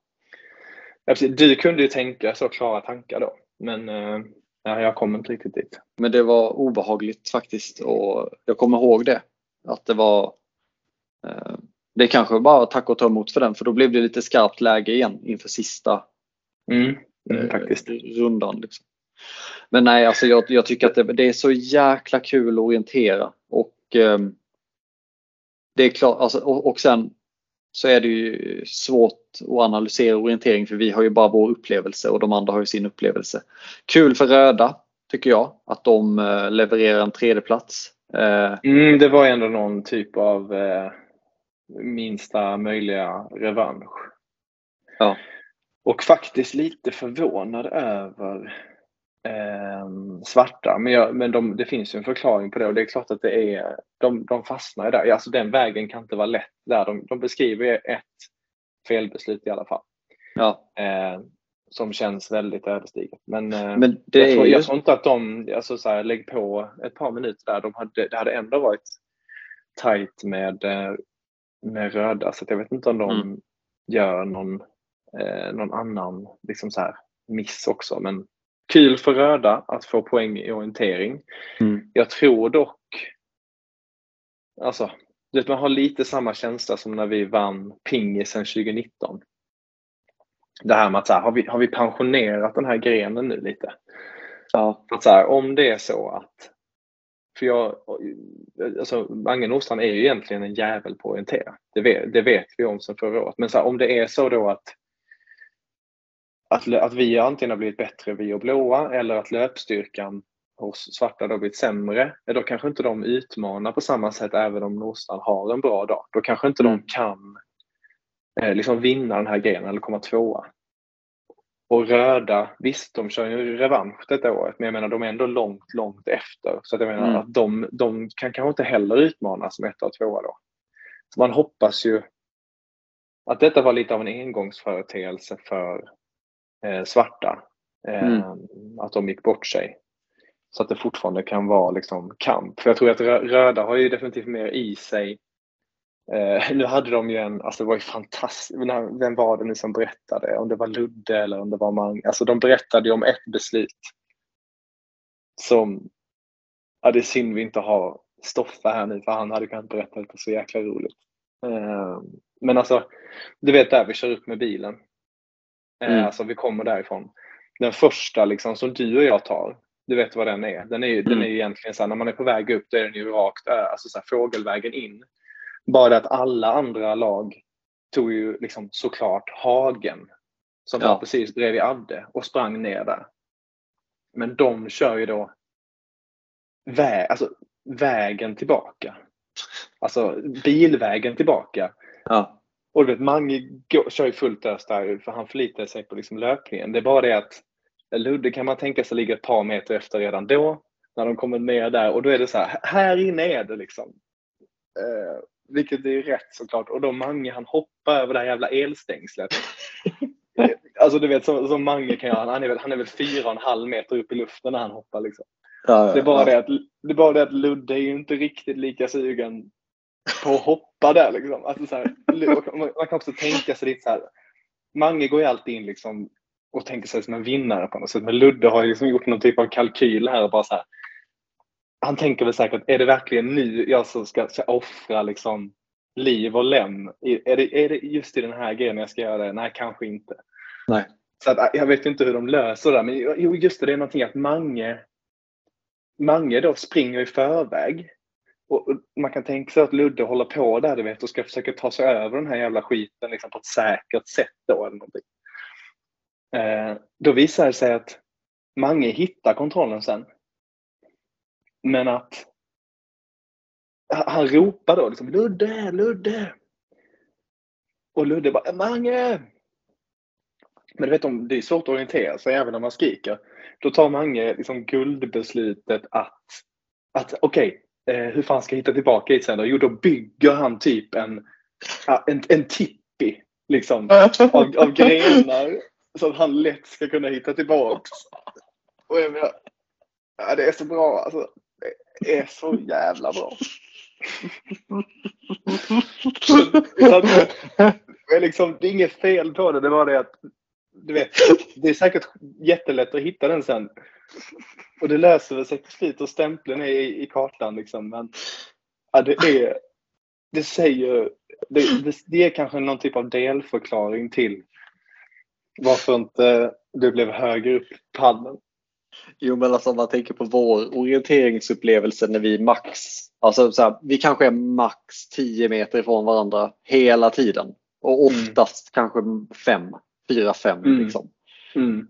Ja, du kunde ju tänka så klara tankar då. Men eh, ja, jag kom inte riktigt dit. Men det var obehagligt faktiskt och jag kommer ihåg det. Att det var eh, Det kanske bara tack och ta emot för den för då blev det lite skarpt läge igen inför sista mm. Mm, faktiskt. rundan. Liksom. Men nej, alltså jag, jag tycker att det, det, är så jäkla kul att orientera och eh, det är klart, alltså, och, och sen så är det ju svårt att analysera orientering för vi har ju bara vår upplevelse och de andra har ju sin upplevelse. Kul för röda tycker jag att de eh, levererar en tredjeplats. Eh, mm, det var ändå någon typ av eh, minsta möjliga revansch. Ja. Och faktiskt lite förvånad över eh, svarta. Men, jag, men de, det finns ju en förklaring på det och det är klart att det är, de, de fastnar där. Alltså den vägen kan inte vara lätt där. De, de beskriver ett felbeslut i alla fall. Ja. Eh, som känns väldigt ödesdigert. Men, eh, men det jag, tror, jag tror inte att de, alltså så här, lägg på ett par minuter där, de hade, det hade ändå varit tight med, eh, med röda så jag vet inte om de mm. gör någon, eh, någon annan liksom så här, miss också. Men Kul för röda att få poäng i orientering. Mm. Jag tror dock, alltså, vet, man har lite samma känsla som när vi vann pingisen 2019. Det här med att så här, har, vi, har vi pensionerat den här grenen nu lite? Ja. Att så här, om det är så att för jag, alltså Mange Nordstrand är ju egentligen en jävel på att orientera. Det vet, det vet vi om sedan förra året. Men så här, om det är så då att att, att vi antingen har blivit bättre, vi och blåa, eller att löpstyrkan hos svarta har blivit sämre, då kanske inte de utmanar på samma sätt även om Nordstrand har en bra dag. Då kanske inte mm. de kan eh, liksom vinna den här grenen eller komma tvåa. Och röda, visst de kör ju revansch detta året, men jag menar de är ändå långt, långt efter. Så att jag menar mm. att de, de kan kanske inte heller utmana som ett och tvåa då. Så man hoppas ju att detta var lite av en engångsföreteelse för svarta. Eh, mm. Att de gick bort sig. Så att det fortfarande kan vara liksom kamp. För jag tror att röda har ju definitivt mer i sig Eh, nu hade de ju en, alltså det var ju fantastiskt, vem var det nu som berättade? Om det var Ludde eller om det var Mang. Alltså de berättade ju om ett beslut som, ja det är synd vi inte har Stoffe här nu för han hade kunnat berätta det så jäkla roligt. Eh, men alltså, du vet där vi kör upp med bilen. Eh, mm. Alltså vi kommer därifrån. Den första liksom som du och jag tar, du vet vad den är. Den är ju, mm. den är ju egentligen så här, när man är på väg upp då är den ju rakt, alltså så här, fågelvägen in. Bara det att alla andra lag tog ju liksom såklart Hagen som ja. var precis bredvid Adde och sprang ner där. Men de kör ju då vä alltså, vägen tillbaka. Alltså bilvägen tillbaka. Ja. Och du vet, Mange går, kör ju fullt ös där för han förlitar sig på liksom löpningen. Det är bara det att Ludde kan man tänka sig ligga ett par meter efter redan då när de kommer ner där och då är det så här, här inne är det liksom. Eh, vilket är rätt såklart. Och då Mange han hoppar över det här jävla elstängslet. alltså du vet som, som Mange kan göra. Han är, väl, han är väl fyra och en halv meter upp i luften när han hoppar. Liksom. Ja, ja, det, är bara ja. det, att, det bara det att Ludde är ju inte riktigt lika sugen på att hoppa där. Liksom. Alltså, så här, man kan också tänka sig lite så här. Mange går ju alltid in liksom, och tänker sig som en vinnare på något sätt. Men Ludde har ju liksom gjort någon typ av kalkyl här och bara så här, han tänker väl säkert, är det verkligen nu jag som ska, ska offra liksom liv och lem? Är det, är det just i den här grejen jag ska göra det? Nej, kanske inte. Nej. Så att, jag vet inte hur de löser det, men jo, just det, det är någonting att Mange, Mange då springer i förväg. Och man kan tänka sig att Ludde håller på där du vet och ska försöka ta sig över den här jävla skiten liksom, på ett säkert sätt då eller någonting. Eh, då visar det sig att Mange hittar kontrollen sen men att han ropar då liksom Ludde, Ludde! Och Ludde bara Mange! Men du vet, det är svårt att orientera sig även om man skriker. Då tar Mange liksom guldbeslutet att, att okej, okay, eh, hur fan ska jag hitta tillbaka hit sen då? Jo, då bygger han typ en, en, en tippi liksom, av, av grenar så att han lätt ska kunna hitta tillbaks. Och jag menar, ja, det är så bra. Alltså, är så jävla bra. det, är liksom, det är inget fel på det, det var det att du vet, det är säkert jättelätt att hitta den sen. Och det löser sig till slut och stämpeln är i, i kartan liksom. Men ja, det är, det säger, det, det, det är kanske någon typ av delförklaring till varför inte det blev högre upp paddeln. Jo men alltså om man tänker på vår orienteringsupplevelse när vi max, alltså så här, vi kanske är max 10 meter ifrån varandra hela tiden. Och mm. oftast mm. kanske 5, 4, 5 mm. liksom. Mm.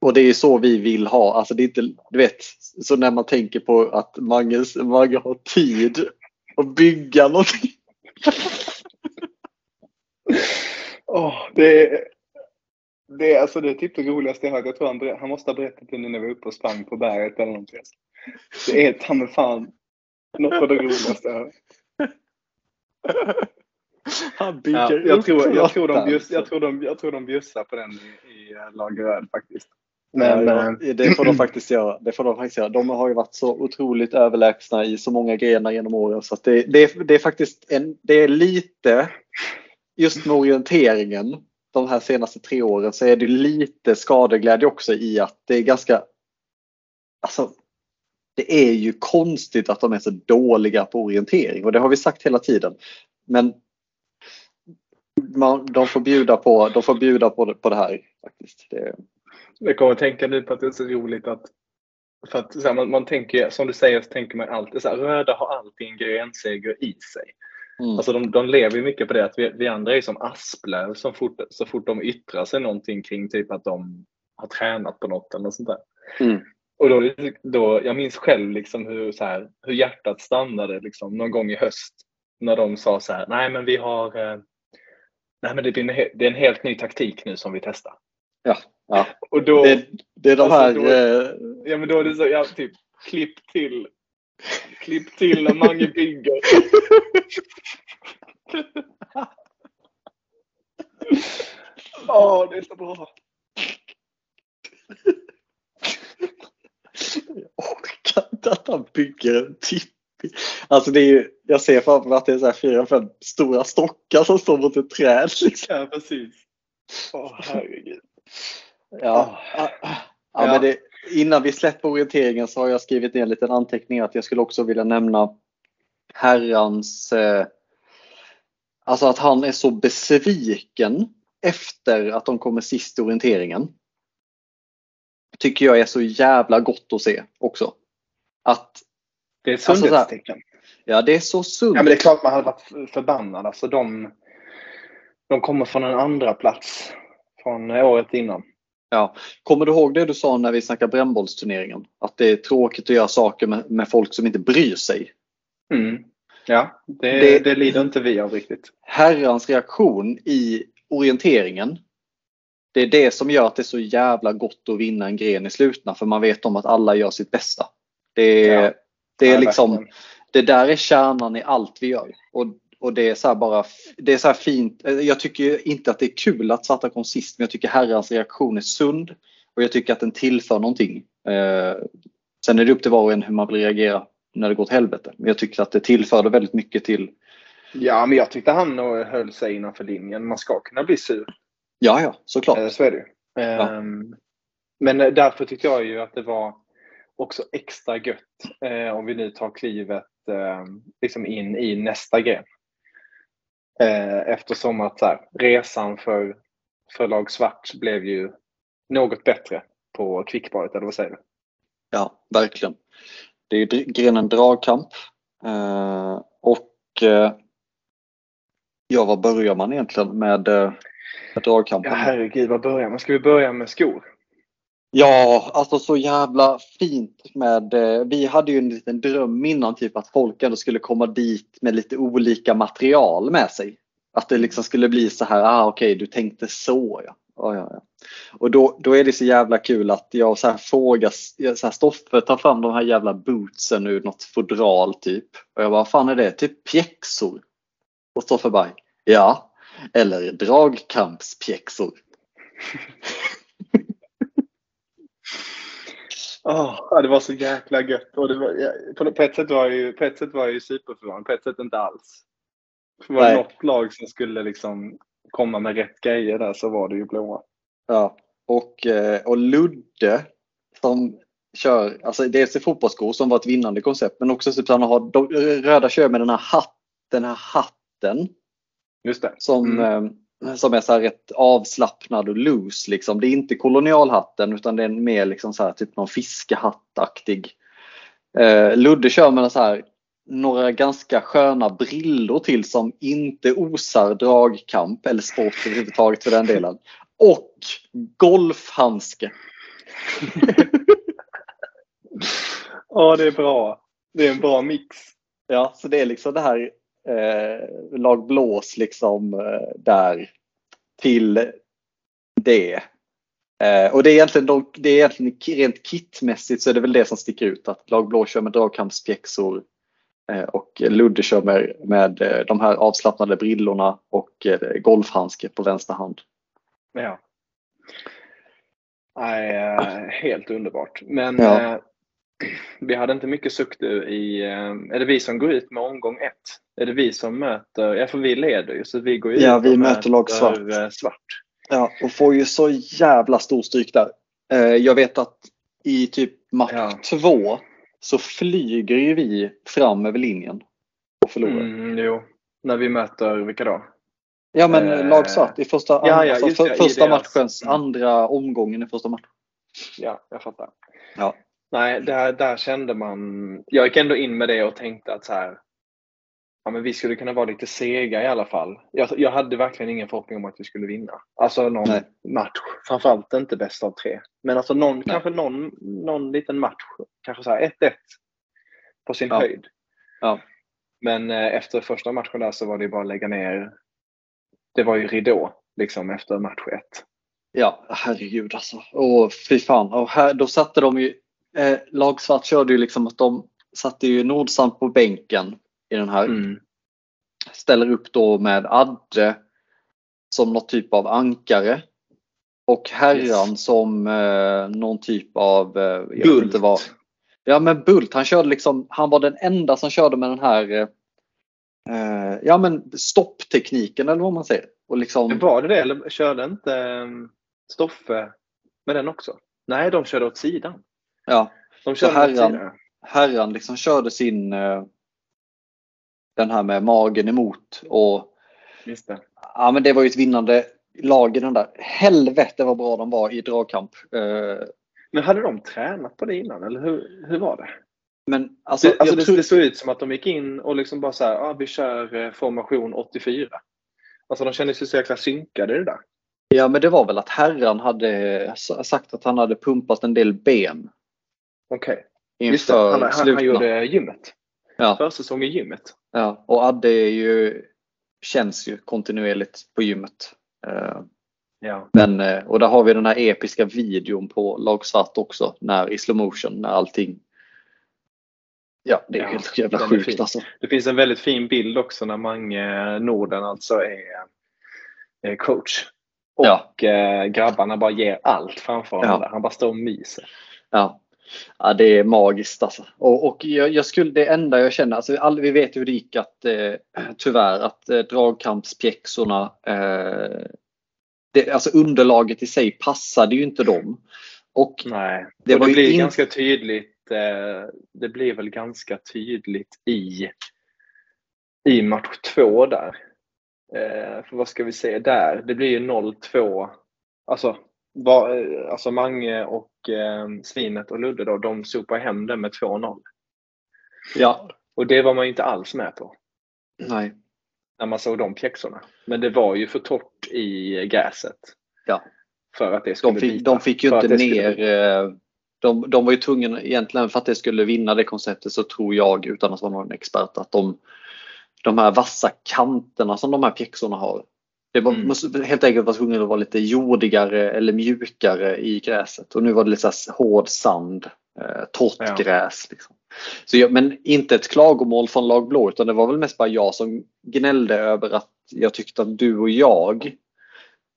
Och det är så vi vill ha, alltså det är inte, du vet, så när man tänker på att Mange, Mange har tid att bygga någonting. oh, det är det, alltså, det är typ det roligaste jag hört. Jag tror han, han måste ha berättat det nu när vi var uppe och sprang på berget eller någonting. Det är ta fan något av det roligaste jag hört. Han bygger ja, jag, tror, jag, tror de bjuss, jag, tror de, jag tror de bjussar på den i, i eh, Lageröd faktiskt. Men, ja, ja, det får de faktiskt göra. Det får de faktiskt göra. De har ju varit så otroligt överlägsna i så många grenar genom åren så det, det, det, är faktiskt en, det är lite just med orienteringen de här senaste tre åren så är det lite skadeglädje också i att det är ganska Alltså, det är ju konstigt att de är så dåliga på orientering och det har vi sagt hela tiden. Men man, de får bjuda på, de får bjuda på, det, på det här faktiskt. Det... Jag kommer att tänka nu på att det är så roligt att för att här, man, man tänker, som du säger, så tänker man alltid så här, röda har alltid en grenseger i sig. Mm. Alltså de, de lever mycket på det att vi, vi andra är som asplöv så fort, så fort de yttrar sig någonting kring typ att de har tränat på något eller sånt där. Mm. Och då, då, jag minns själv liksom hur, så här, hur hjärtat stannade liksom, någon gång i höst när de sa så här, nej men vi har, eh, nej men det, blir en, det är en helt ny taktik nu som vi testar. Ja, ja. Och då, det, det är de alltså här... Då, eh... Ja men då är det så, ja, typ klipp till Klipp till när Mange bygger. Åh, oh, det är så bra. Jag orkar inte att han bygger en tippi. Alltså det är ju, jag ser framför mig att det är så här fyra, fem stora stockar som står mot ett träd. Liksom. Ja, precis. Åh, herregud. Ja. Ja, ja. Men det, innan vi släpper orienteringen så har jag skrivit ner en liten anteckning att jag skulle också vilja nämna herrans, eh, alltså att han är så besviken efter att de kommer sist i orienteringen. Tycker jag är så jävla gott att se också. Att, Det är ett sundhetstecken. ja det är så sunt. Ja, men det är klart man hade varit förbannad. Alltså, de, de kommer från en andra plats från året innan. Ja. Kommer du ihåg det du sa när vi snackade brännbollsturneringen? Att det är tråkigt att göra saker med, med folk som inte bryr sig. Mm. Ja, det, Det- det... lider inte vi av riktigt. Herrans reaktion i orienteringen. Det är det som gör att det är så jävla gott att vinna en gren i slutna för man vet om att alla gör sitt bästa. Det är, Ja. Det är liksom, det där är kärnan i allt vi gör. Och, och det är så här bara, det är så här fint. Jag tycker inte att det är kul att Svarta kom sist, men jag tycker herrans reaktion är sund och jag tycker att den tillför någonting. Eh, sen är det upp till var och en hur man vill reagera när det går åt helvete. Men jag tycker att det tillförde väldigt mycket till, Ja, men jag tyckte han höll sig innanför linjen. Man ska kunna bli sur. ja ja, såklart. Eh, Så är det ju. Ja. Ehm, Men eh, därför tyckte jag ju att det var också extra gött eh, om vi nu tar klivet eh, liksom in i nästa gren. Eh, eftersom att här, resan för, för lag svart blev ju något bättre på kvickbaret, eller vad säger du? Ja, verkligen. Det är grenen dragkamp. Eh, och eh, ja, vad börjar man egentligen med, eh, med dragkampen? Ja, herregud, vad börjar man? Ska vi börja med skor? Ja, alltså så jävla fint med, eh, vi hade ju en liten dröm innan typ att folk ändå skulle komma dit med lite olika material med sig. Att det liksom skulle bli så här, ah okej du tänkte så ja. Oh, ja, ja. Och då, då är det så jävla kul att jag så här frågar, så här, Stoffe tar fram de här jävla bootsen ur något fodral typ. Och jag bara, vad fan är det? Typ pjäxor. Och Stoffe bara, ja. Eller dragkampspjäxor. Oh, det var så jäkla gött. Och var, på, på, ett sätt var jag ju, på ett sätt var jag ju superförvånad, på ett sätt inte alls. För var det något lag som skulle liksom komma med rätt grejer där så var det ju blåa. Ja, och, eh, och Ludde som kör, alltså dels i fotbollsskor som var ett vinnande koncept men också typ han har de, röda kör med den här, hatt, den här hatten Just det. som, Mm. Som är så här rätt avslappnad och loose. Liksom. Det är inte kolonialhatten utan det är mer liksom så här, typ någon fiskehattaktig. Eh, Ludde kör med så här, några ganska sköna brillor till som inte osar dragkamp eller sport överhuvudtaget för den delen. Och golfhandske. Ja, det är bra. Det är en bra mix. Ja, så det är liksom det här eh, lag blås liksom eh, där till det. Eh, och det är egentligen, de, det är egentligen rent kitmässigt så är det väl det som sticker ut att lag blå kör med dragkampspjäxor eh, och Ludde kör med, med eh, de här avslappnade brillorna och eh, golfhandske på vänster hand. Ja. Nej, helt underbart. Men Ja. Vi hade inte mycket suck nu i... Eh, är det vi som går ut med omgång ett? Är det vi som möter... Ja, för vi leder ju så vi går ju Ja, ut vi möter lag svart. eh, svart. Ja, och får ju så jävla stor stryk där. Eh, jag vet att i typ match Ja. två så flyger ju vi fram över linjen och förlorar. Mm, jo, när vi möter vilka då? Ja men Eh, lag svart i första, ja, alltså, just för, det, första matchens mm. andra omgången i första matchen. Ja, jag fattar. Ja. Nej, där, där kände man... Jag gick ändå in med det och tänkte att så här, ja, men vi skulle kunna vara lite sega i alla fall. Jag, jag hade verkligen ingen förhoppning om att vi skulle vinna. Alltså någon Nej. match. Framförallt inte bäst av tre. Men alltså någon, kanske någon, någon liten match. Kanske så här 1-1 på sin Ja. höjd. Ja. Men eh, efter första matchen där så var det bara att lägga ner. Det var ju ridå liksom efter match ett. Ja, herregud alltså. Åh, fy fan. Och här, då satte de ju, eh, Lagsvart körde ju liksom att de satte ju Nordsand på bänken i den här. Mm. Ställer upp då med Adde som någon typ av ankare. Och Herran Yes. som eh, någon typ av, eh, jag vet Guld. inte vad. Ja men Bult, han körde liksom, han var den enda som körde med den här eh, ja men stopptekniken eller vad man säger. Och liksom, Var det det eller körde inte um, Stoffe med den också? Nej, de körde åt sidan. Ja, De körde åt herran- herran liksom körde sin eh, den här med magen emot och Just det. ja men det var ju ett vinnande lag i den där. Helvete vad bra de var i dragkamp. Eh, Men hade de tränat på det innan eller hur, hur var det? men alltså, det, alltså det, tror, det såg ut som att de gick in och liksom bara så här, ah, vi kör eh, formation 84. Alltså de kändes ju så jäkla synkade i det där. ja men det var väl att herran hade sagt att han hade pumpat en del ben Okej. Just det, han, han, han gjorde gymmet. Ja. Försäsong i gymmet. Ja, och Adde är ju, känns ju kontinuerligt på gymmet. Eh, Ja. Men, eh, och där har vi den här episka videon på lag svart också, när, i slow motion, när allting Ja, det är Ja, helt jävla sjukt alltså. Det finns en väldigt fin bild också när Mange Norden alltså är, är coach. Och Ja. eh, grabbarna bara ger allt framför honom. Ja. Han bara står och myser. Ja. Ja, det är magiskt alltså. Och, och jag, jag skulle, det enda jag känner, alltså all, vi vet hur det gick att eh, tyvärr att eh, dragkampspjäxorna, eh, det, alltså underlaget i sig passade ju inte dem. Och Nej. Det och var det blir in- ganska tydligt. Eh, det blir väl ganska tydligt i, i match två där. Eh, för vad ska vi säga där? Det blir ju 0-2. Alltså, var, eh, alltså Mange och eh, Svinet och Ludde då, de sopar hem det med 2-0. ja, Och det var man ju inte alls med på nej. när man såg de pjäxorna. Men det var ju för torrt i gräset. Ja. För att det skulle De fick, bita. de fick ju inte skulle ner eh, de, de var ju tvungna egentligen för att det skulle vinna det konceptet så tror jag utan att vara någon expert att de, de här vassa kanterna som de här pjäxorna har. Det var, Mm. måste helt enkelt vara tvungen att vara lite jordigare eller mjukare i gräset och nu var det lite så hård sand, eh, torrt Ja. gräs. Liksom. Så jag, men inte ett klagomål från lag blå utan det var väl mest bara jag som gnällde över att jag tyckte att du och jag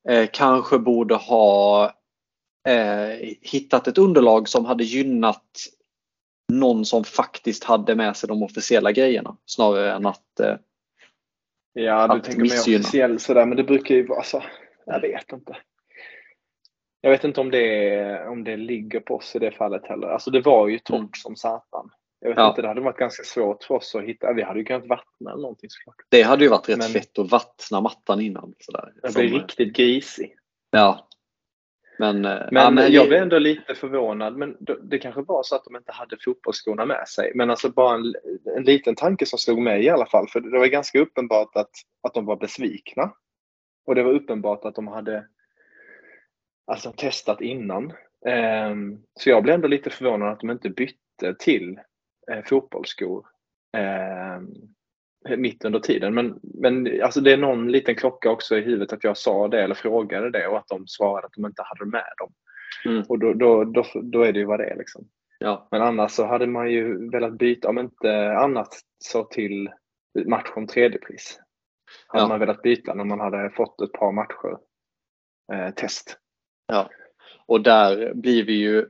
eh, kanske borde ha eh, hittat ett underlag som hade gynnat någon som faktiskt hade med sig de officiella grejerna snarare än att eh, Ja, du att tänker mer officiell sådär, men det brukar ju vara så. Jag vet inte. Jag vet inte om det, om det ligger på oss i det fallet heller. Alltså det var ju torrt Mm. som satan. Jag vet Ja. inte, det hade varit ganska svårt för oss att hitta. Vi hade ju kunnat vattna eller någonting såklart. det hade ju varit rätt Men- fett att vattna mattan innan. Sådär, Som, blir riktigt grisig. ja. Men, eh, Men, ja, men jag blev ändå lite förvånad. Men det, kanske var så att de inte hade fotbollsskorna med sig. Men alltså bara en, en liten tanke som slog mig i alla fall. För det var ganska uppenbart att, att de var besvikna. Och det var uppenbart att de hade alltså, testat innan. Ehm, så jag blev ändå lite förvånad att de inte bytte till eh, fotbollsskor ehm, mitt under tiden. Men, men alltså, det är någon liten klocka också i huvudet att jag sa det eller frågade det och att de svarade att de inte hade med dem. Mm. Och då, då, då, då är det ju vad det är. Liksom. ja, Men annars så hade man ju velat byta, om inte annat så till match om tredje pris. Hade Ja. man velat byta när man hade fått ett par matcher eh, test. ja. Och där blir vi ju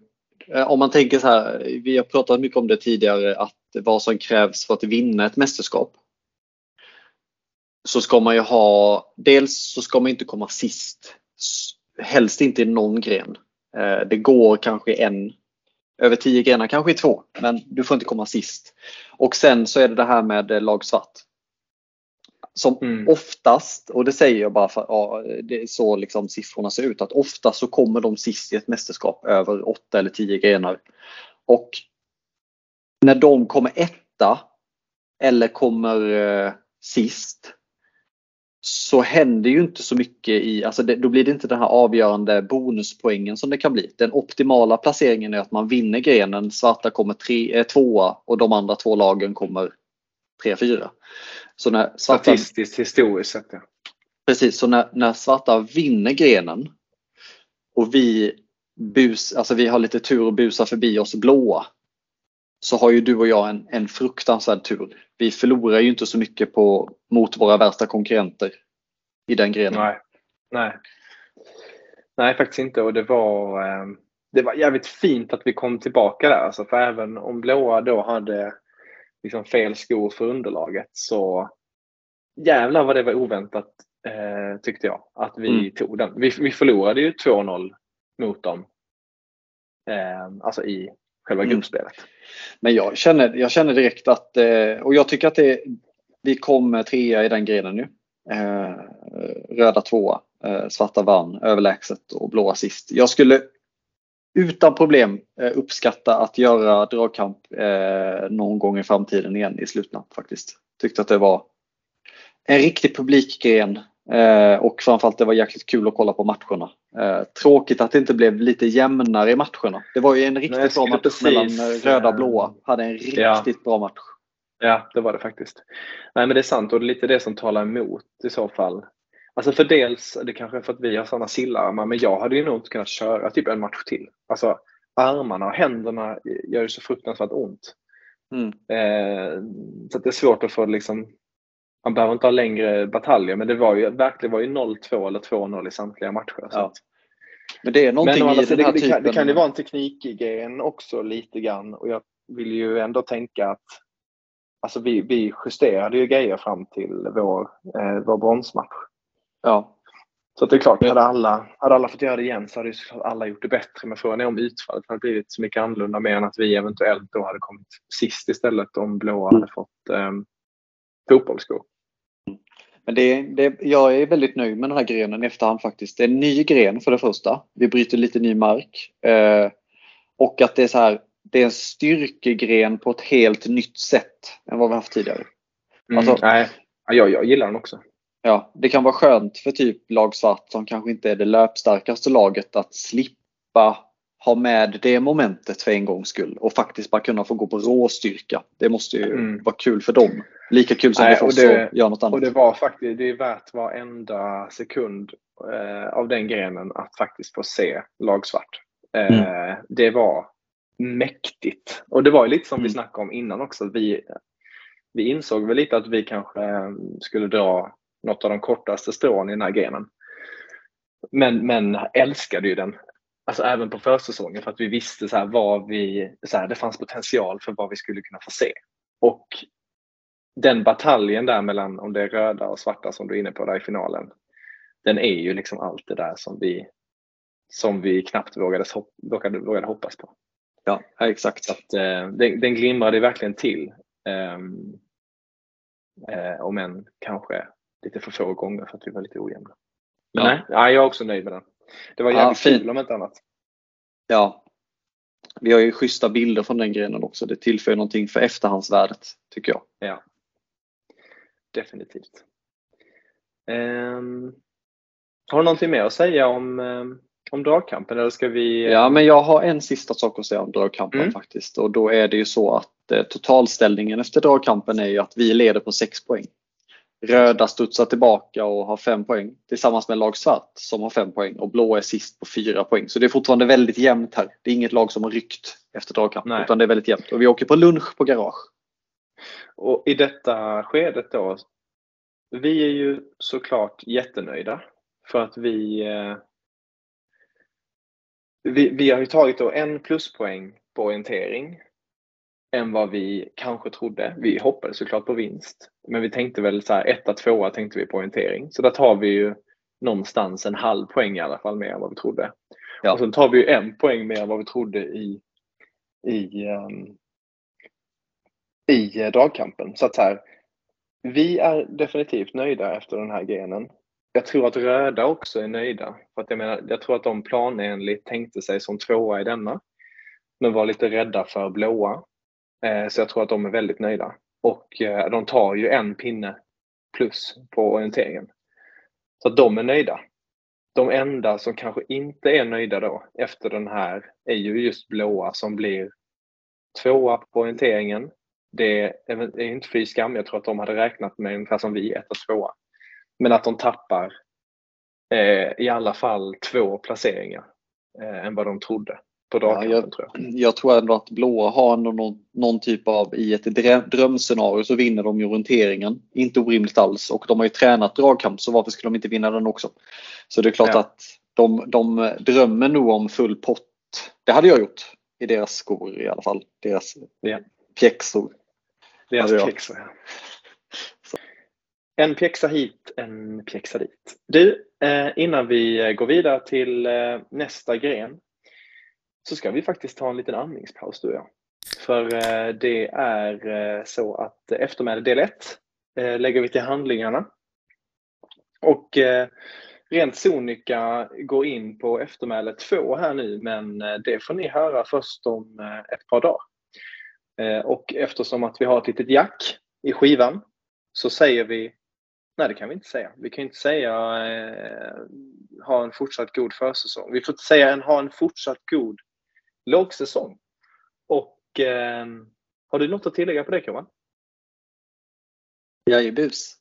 eh, om man tänker så här, vi har pratat mycket om det tidigare, att vad som krävs för att vinna ett mästerskap. Så ska man ju ha, dels så ska man inte komma sist, helst inte i någon gren. Eh, Det går kanske en, över tio grenar, kanske i två, men du får inte komma sist. Och sen så är det det här med eh, lag svart. Som Mm. oftast, och det säger jag bara för att ja, det är så liksom siffrorna ser ut, att oftast så kommer de sist i ett mästerskap över åtta eller tio grenar. Och när de kommer etta eller kommer eh, sist så händer ju inte så mycket i, alltså det, då blir det inte den här avgörande bonuspoängen som det kan bli. Den optimala placeringen är att man vinner grenen, svarta kommer tre, eh, tvåa och de andra två lagen kommer tre, fyra. Så när svarta, Statistiskt, historiskt sett. Ja. precis, så när, när svarta vinner grenen och vi, bus, alltså vi har lite tur och busar förbi oss blåa så har ju du och jag en, en fruktansvärd tur. Vi förlorar ju inte så mycket på, mot våra värsta konkurrenter i den grenen. Nej. Nej. Nej, faktiskt inte. Och det var, eh, det var jävligt fint att vi kom tillbaka där. Alltså, för även om blåa då hade liksom fel skor för underlaget så jävlar vad det var oväntat eh, tyckte jag att vi mm. tog den. Vi, vi förlorade ju 2-0 mot dem. Eh, alltså i själva mm. gruppspelet. Men jag känner, jag känner direkt att, eh, och jag tycker att det, vi kom trea i den grenen nu. Eh, röda tvåa, eh, svarta vann överlägset och blåa sist. Jag skulle utan problem uppskatta att göra dragkamp någon gång i framtiden igen i slutna faktiskt. Tyckte att det var en riktig publikgren och framförallt det var jäkligt kul att kolla på matcherna. Tråkigt att det inte blev lite jämnare i matcherna. Det var ju en riktigt Nej, bra match precis, mellan röda och blåa. Hade en riktigt ja. bra match. Ja, det var det faktiskt. Nej, men det är sant och det är lite det som talar emot i så fall. Alltså för dels, det kanske är för att vi har sådana sillararmar, men jag hade ju nog inte kunnat köra typ en match till. Alltså armarna och händerna gör ju så fruktansvärt ont. Mm. Eh, så det är svårt att få liksom, man behöver inte ha längre bataljer, men det var ju verkligen var ju 0-2 eller 2-0 i samtliga matcher. Ja. Men det är någonting men, i alltså, den här det, typen... det kan ju vara en teknikgren också lite grann och jag vill ju ändå tänka att Alltså vi, vi justerade ju grejer fram till vår, eh, vår bronsmatch. Ja. Så det är klart, hade alla, hade alla fått göra det igen så hade alla gjort det bättre. Men frågan är om utfallet hade blivit så mycket annorlunda mer än att vi eventuellt då hade kommit sist istället om blåa hade fått eh, fotbollsskor. Men det, det, jag är väldigt nöjd med den här grenen i efterhand faktiskt. Det är en ny gren för det första. Vi bryter lite ny mark. Eh, och att det är så här, det är en styrkegren på ett helt nytt sätt än vad vi haft tidigare. Mm, alltså, nej, jag, jag gillar den också. Ja, det kan vara skönt för typ lag svart som kanske inte är det löpstarkaste laget att slippa ha med det momentet för en gångs skull och faktiskt bara kunna få gå på råstyrka. Det måste ju mm. vara kul för dem. Lika kul som Nej, för oss att göra något annat. Och det var faktiskt, det är värt varenda sekund eh, av den grenen att faktiskt få se lagsvart. Eh, mm. Det var mäktigt. Och det var ju lite som mm. vi snackade om innan också. Vi, vi insåg väl lite att vi kanske eh, skulle dra något av de kortaste strån i den här grenen. Men, men älskade ju den. Alltså även på försäsongen för att vi visste så här vad vi, så här, det fanns potential för vad vi skulle kunna få se. Och den bataljen där mellan om det är röda och svarta som du är inne på där i finalen. Den är ju liksom allt det där som vi, som vi knappt vågade, vågade, vågade hoppas på. Ja, exakt. Så att, eh, den, den glimrade verkligen till. Eh, eh, om än kanske lite för få gånger för att vi var lite ojämna. Men ja. nej, ja, jag är också nöjd med den. Det var jävligt ja, kul om inte annat. Ja. Vi har ju schyssta bilder från den grenen också. Det tillför någonting för efterhandsvärdet, tycker jag. Ja. Definitivt. Um, har du någonting mer att säga om um, om dragkampen eller ska vi? Ja, men jag har en sista sak att säga om dragkampen mm. faktiskt och då är det ju så att eh, totalställningen efter dragkampen är ju att vi leder på 6 poäng. Röda studsar tillbaka och har 5 poäng tillsammans med lag svart som har 5 poäng och blå är sist på 4 poäng. Så det är fortfarande väldigt jämnt här. Det är inget lag som har ryckt efter dragkampen utan det är väldigt jämnt och vi åker på lunch på garage. Och i detta skedet då, vi är ju såklart jättenöjda för att vi eh, vi, vi har ju tagit då en pluspoäng på orientering än vad vi kanske trodde. Vi hoppades såklart på vinst, men vi tänkte väl så här etta, tvåa tänkte vi på orientering. Så där tar vi ju någonstans en halv poäng i alla fall mer än vad vi trodde. Ja. Och sen tar vi ju en poäng mer än vad vi trodde i, i, um, i eh, dragkampen. Så att så här, vi är definitivt nöjda efter den här grenen. Jag tror att röda också är nöjda. För att jag, menar, jag tror att de planenligt tänkte sig som tvåa i denna. Men var lite rädda för blåa. Eh, så jag tror att de är väldigt nöjda. Och eh, de tar ju en pinne plus på orienteringen. Så att de är nöjda. De enda som kanske inte är nöjda då efter den här är ju just blåa som blir tvåa på orienteringen. Det är, inte fy skam. Jag tror att de hade räknat med ungefär som vi, etta, tvåa. Men att de tappar eh, i alla fall två placeringar eh, än vad de trodde på dragkampen. Ja, jag, tror jag. jag tror ändå att blåa har någon, någon typ av, i ett drömscenario så vinner de orienteringen. Inte orimligt alls och de har ju tränat dragkamp så varför skulle de inte vinna den också? Så det är klart ja. att de, de drömmer nog om full pott Det hade jag gjort i deras skor i alla fall. Deras Ja. pjäxor. Deras pjäxa. Ja. En pjäxa hit, en pjäxa dit. Du, eh, innan vi eh, går vidare till eh, nästa gren så ska vi faktiskt ta en liten andningspaus du och jag. För eh, det är eh, så att eftermäle del 1 eh, lägger vi till handlingarna. Och rent sonika går in på eftermäle 2 här nu men det får ni höra först om ett par dagar. Och eftersom att vi har ett litet jack i skivan så säger vi, nej det kan vi inte säga. Vi kan inte säga eh, ha en fortsatt god försäsong. Vi får inte säga en, ha en fortsatt god lågsäsong. Och eh, har du något att tillägga på det Johan? Jag är bus.